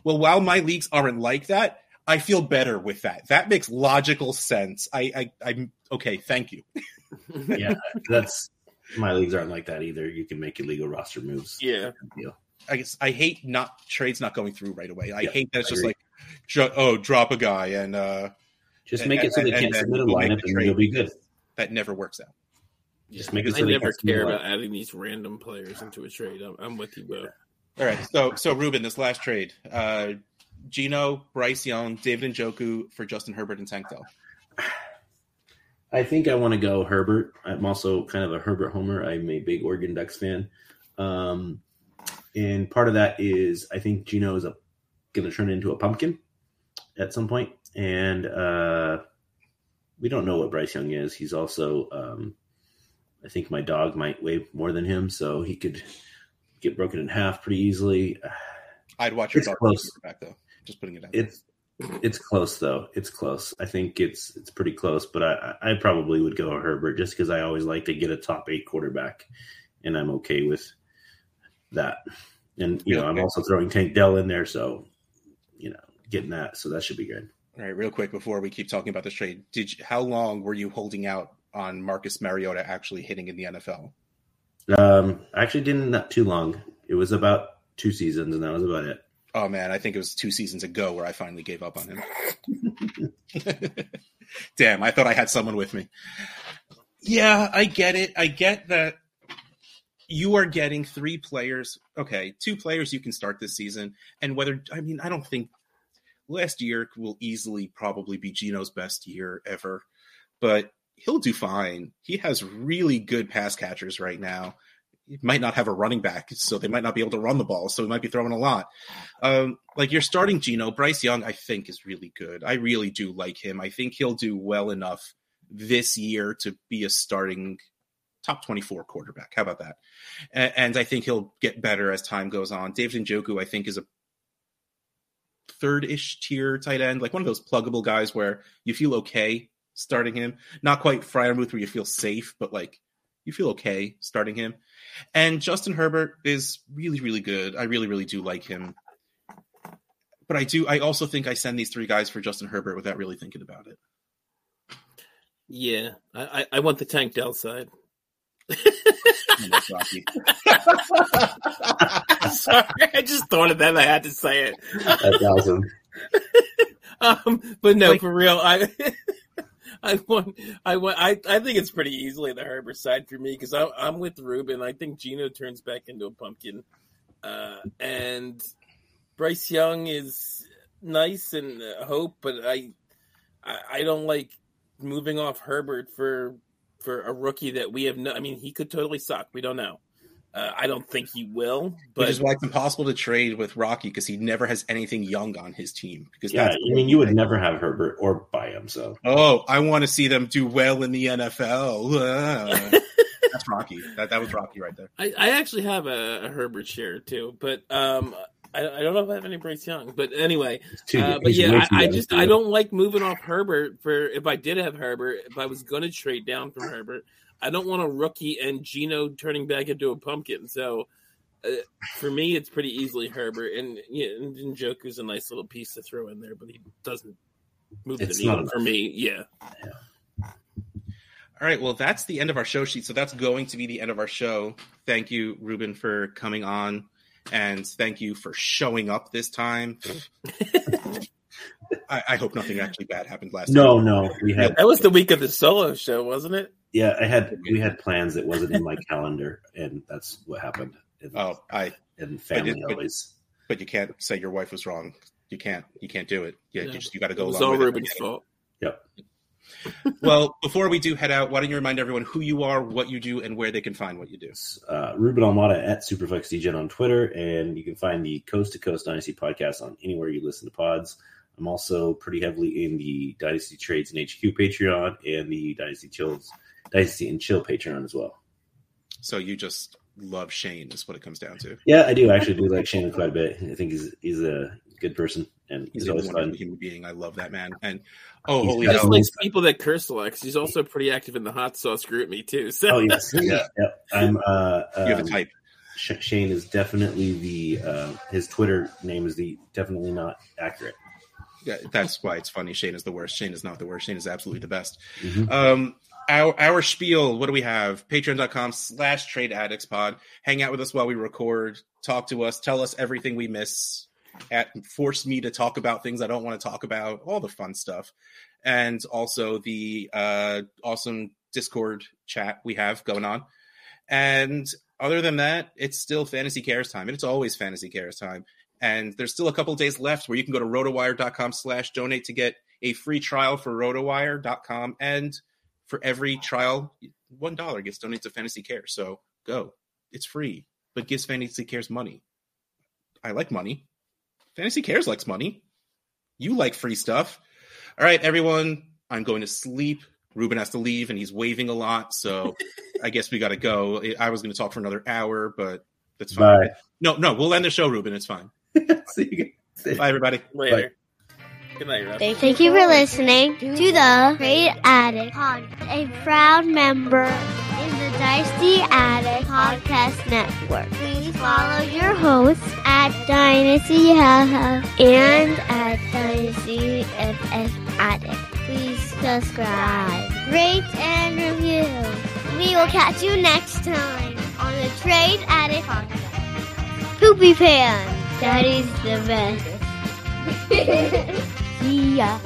well, while my leagues aren't like that, I feel better with that. That makes logical sense. I, I I'm okay. Thank you. yeah, that's my leagues aren't like that either. You can make illegal roster moves. Yeah, I guess I hate not trades not going through right away. I Yeah, hate that it's I just agree. like, dro- oh, drop a guy and uh Just And- make it so they and- can't and submit a we'll make lineup the and trade. you'll be good. that never works out. Just make it I so they never can't submit care about lineup. adding these random players into a trade. I'm, I'm with you, bro. All right, so so Ruben, this last trade, uh Geno, Bryce Young, David Njoku for Justin Herbert and Tank Dell. I think I want to go Herbert. I'm also kind of a Herbert homer. I'm a big Oregon Ducks fan. Um, and part of that is I think Geno is going to turn into a pumpkin at some. And uh, we don't know what Bryce Young is. He's also, um, I think my dog might weigh more than him, so he could get broken in half pretty easily. I'd watch your It's dog close. back though. Just putting it out. It's it's close though. It's close. I think it's it's pretty close, but I I probably would go Herbert just because I always like to get a top eight quarterback, and I'm okay with that. And you know, I'm also throwing Tank Dell in there, so you know, getting that. So that should be good. All right, real quick before we keep talking about this trade, did you, how long were you holding out on Marcus Mariota actually hitting in the NFL? Um, I actually didn't not too long. It was about two seasons, and that was about it. Oh man, I think it was two seasons ago where I finally gave up on him. Damn, I thought I had someone with me. Yeah, I get it. I get that you are getting three players. Okay, two players you can start this season, and whether I mean I don't think last year will easily probably be Geno's best year ever, but he'll do fine. He has really good pass catchers right now. He might not have a running back, so they might not be able to run the ball, so he might be throwing a lot. Um, like you're starting Gino, Bryce Young, I think is really good. I really do like him. I think he'll do well enough this year to be a starting top 24 quarterback. How about that? And, and I think he'll get better as time goes on. David Njoku, I think, is a third ish tier tight end, like one of those pluggable guys where you feel okay starting him. Not quite Freiermuth where you feel safe, but like you feel okay starting him. And Justin Herbert is really, really good. I really, really do like him. But I do. I also think I send these three guys for Justin Herbert without really thinking about it. Yeah, I, I, want the Tank Dell side. And that's Rocky. Sorry, I just thought of that. I had to say it. That's awesome. Um, but no, Like- for real, I, I want, I want, I, I think it's pretty easily the Herbert side for me because I'm, I'm with Ruben. I think Geno turns back into a pumpkin, uh, and Bryce Young is nice and uh, hope, but I, I, I don't like moving off Herbert for for a rookie that we have no. I mean, he could totally suck. We don't know. Uh, I don't think he will, Which but is why it's impossible to trade with Rocky because he never has anything young on his team. Because Yeah, that's I mean, you would never have Herbert or buy him. So Oh, I want to see them do well in the NFL. That's Rocky. That, that was Rocky right there. I, I actually have a, a Herbert share too, but um, I, I don't know if I have any Bryce Young. But anyway, too, uh, but yeah, I, I just for I don't like moving off Herbert. For if I did have Herbert, if I was going to trade down from Herbert, I don't want a rookie and Geno turning back into a pumpkin. So uh, for me, it's pretty easily Herbert, and yeah, and, and Njoku's a nice little piece to throw in there, but he doesn't move It's the not needle for me. Yeah, All right. Well, that's the end of our show sheet. So that's going to be the end of our show. Thank you, Ruben, for coming on. And thank you for showing up this time. I, I hope nothing actually bad happened last week. No, time. no, we had that was the week of the solo show, wasn't it? yeah, I had we had plans that wasn't in my calendar, and that's what happened. And, Oh, I. and family but- always. But you can't say your wife was wrong. You can't. You can't do it. Yeah, Yeah. you just you got to It go was along all with it. Ruben's fault. Yep. Well, before we do head out, why don't you remind everyone who you are, what you do, and where they can find what you do? uh, Ruben Almada at Superflexdegen on Twitter, and you can find the Coast to Coast Dynasty podcast on anywhere you listen to pods. I'm also pretty heavily in the Dynasty Trades and HQ Patreon and the Dynasty Chills, Dynasty and Chill Patreon as well. So you just love Shane, is what it comes down to. Yeah, I do actually do like Shane quite a bit. I think he's he's a good person and He's he's a always wonderful fun. human being. I love that man. And oh, He's holy Just hell! some- likes people that curse a lot 'cause he's also pretty active in the hot sauce group me too. So Oh yes, yeah, yeah. I'm. Uh, You have a um, type. Sh- Shane is definitely the uh, his Twitter name is the definitely not accurate. Yeah, that's why it's funny. Shane is the worst. Shane is not the worst. Shane is absolutely the best. Mhm. Um, our our spiel. What do we have? Patreon.com slash Trade Addicts Pod. Hang out with us while we record. Talk to us. Tell us everything we miss. At force me to talk about things I don't want to talk about. All the fun stuff, and also the uh, awesome Discord chat we have going on. And other than that, it's still Fantasy Cares time, and it's always Fantasy Cares time. And there's still a couple days left where you can go to rotowire.com slash donate to get a free trial for rotowire.com and for every trial, one dollar gets donated to Fantasy Care. So go, it's free, but gives Fantasy Cares money. I like money. Fantasy Cares likes money. You like free stuff. All right, everyone, I'm going to sleep. Ruben has to leave and he's waving a lot, so I guess we got to go. I was going to talk for another hour, but that's fine. Bye. No, no, we'll end the show, Ruben. It's fine. See you guys. Bye, everybody. Later. Good night, Russ. Thank you for listening to the Trade Addict Podcast, a proud member in the Dynasty Addict Podcast Network. Please follow your hosts at Dynasty Haha and at Dynasty FF Addict. Please subscribe, rate, and review. We will catch you next time on the Trade Addict Podcast. Poopy Pan, that is the best. See ya.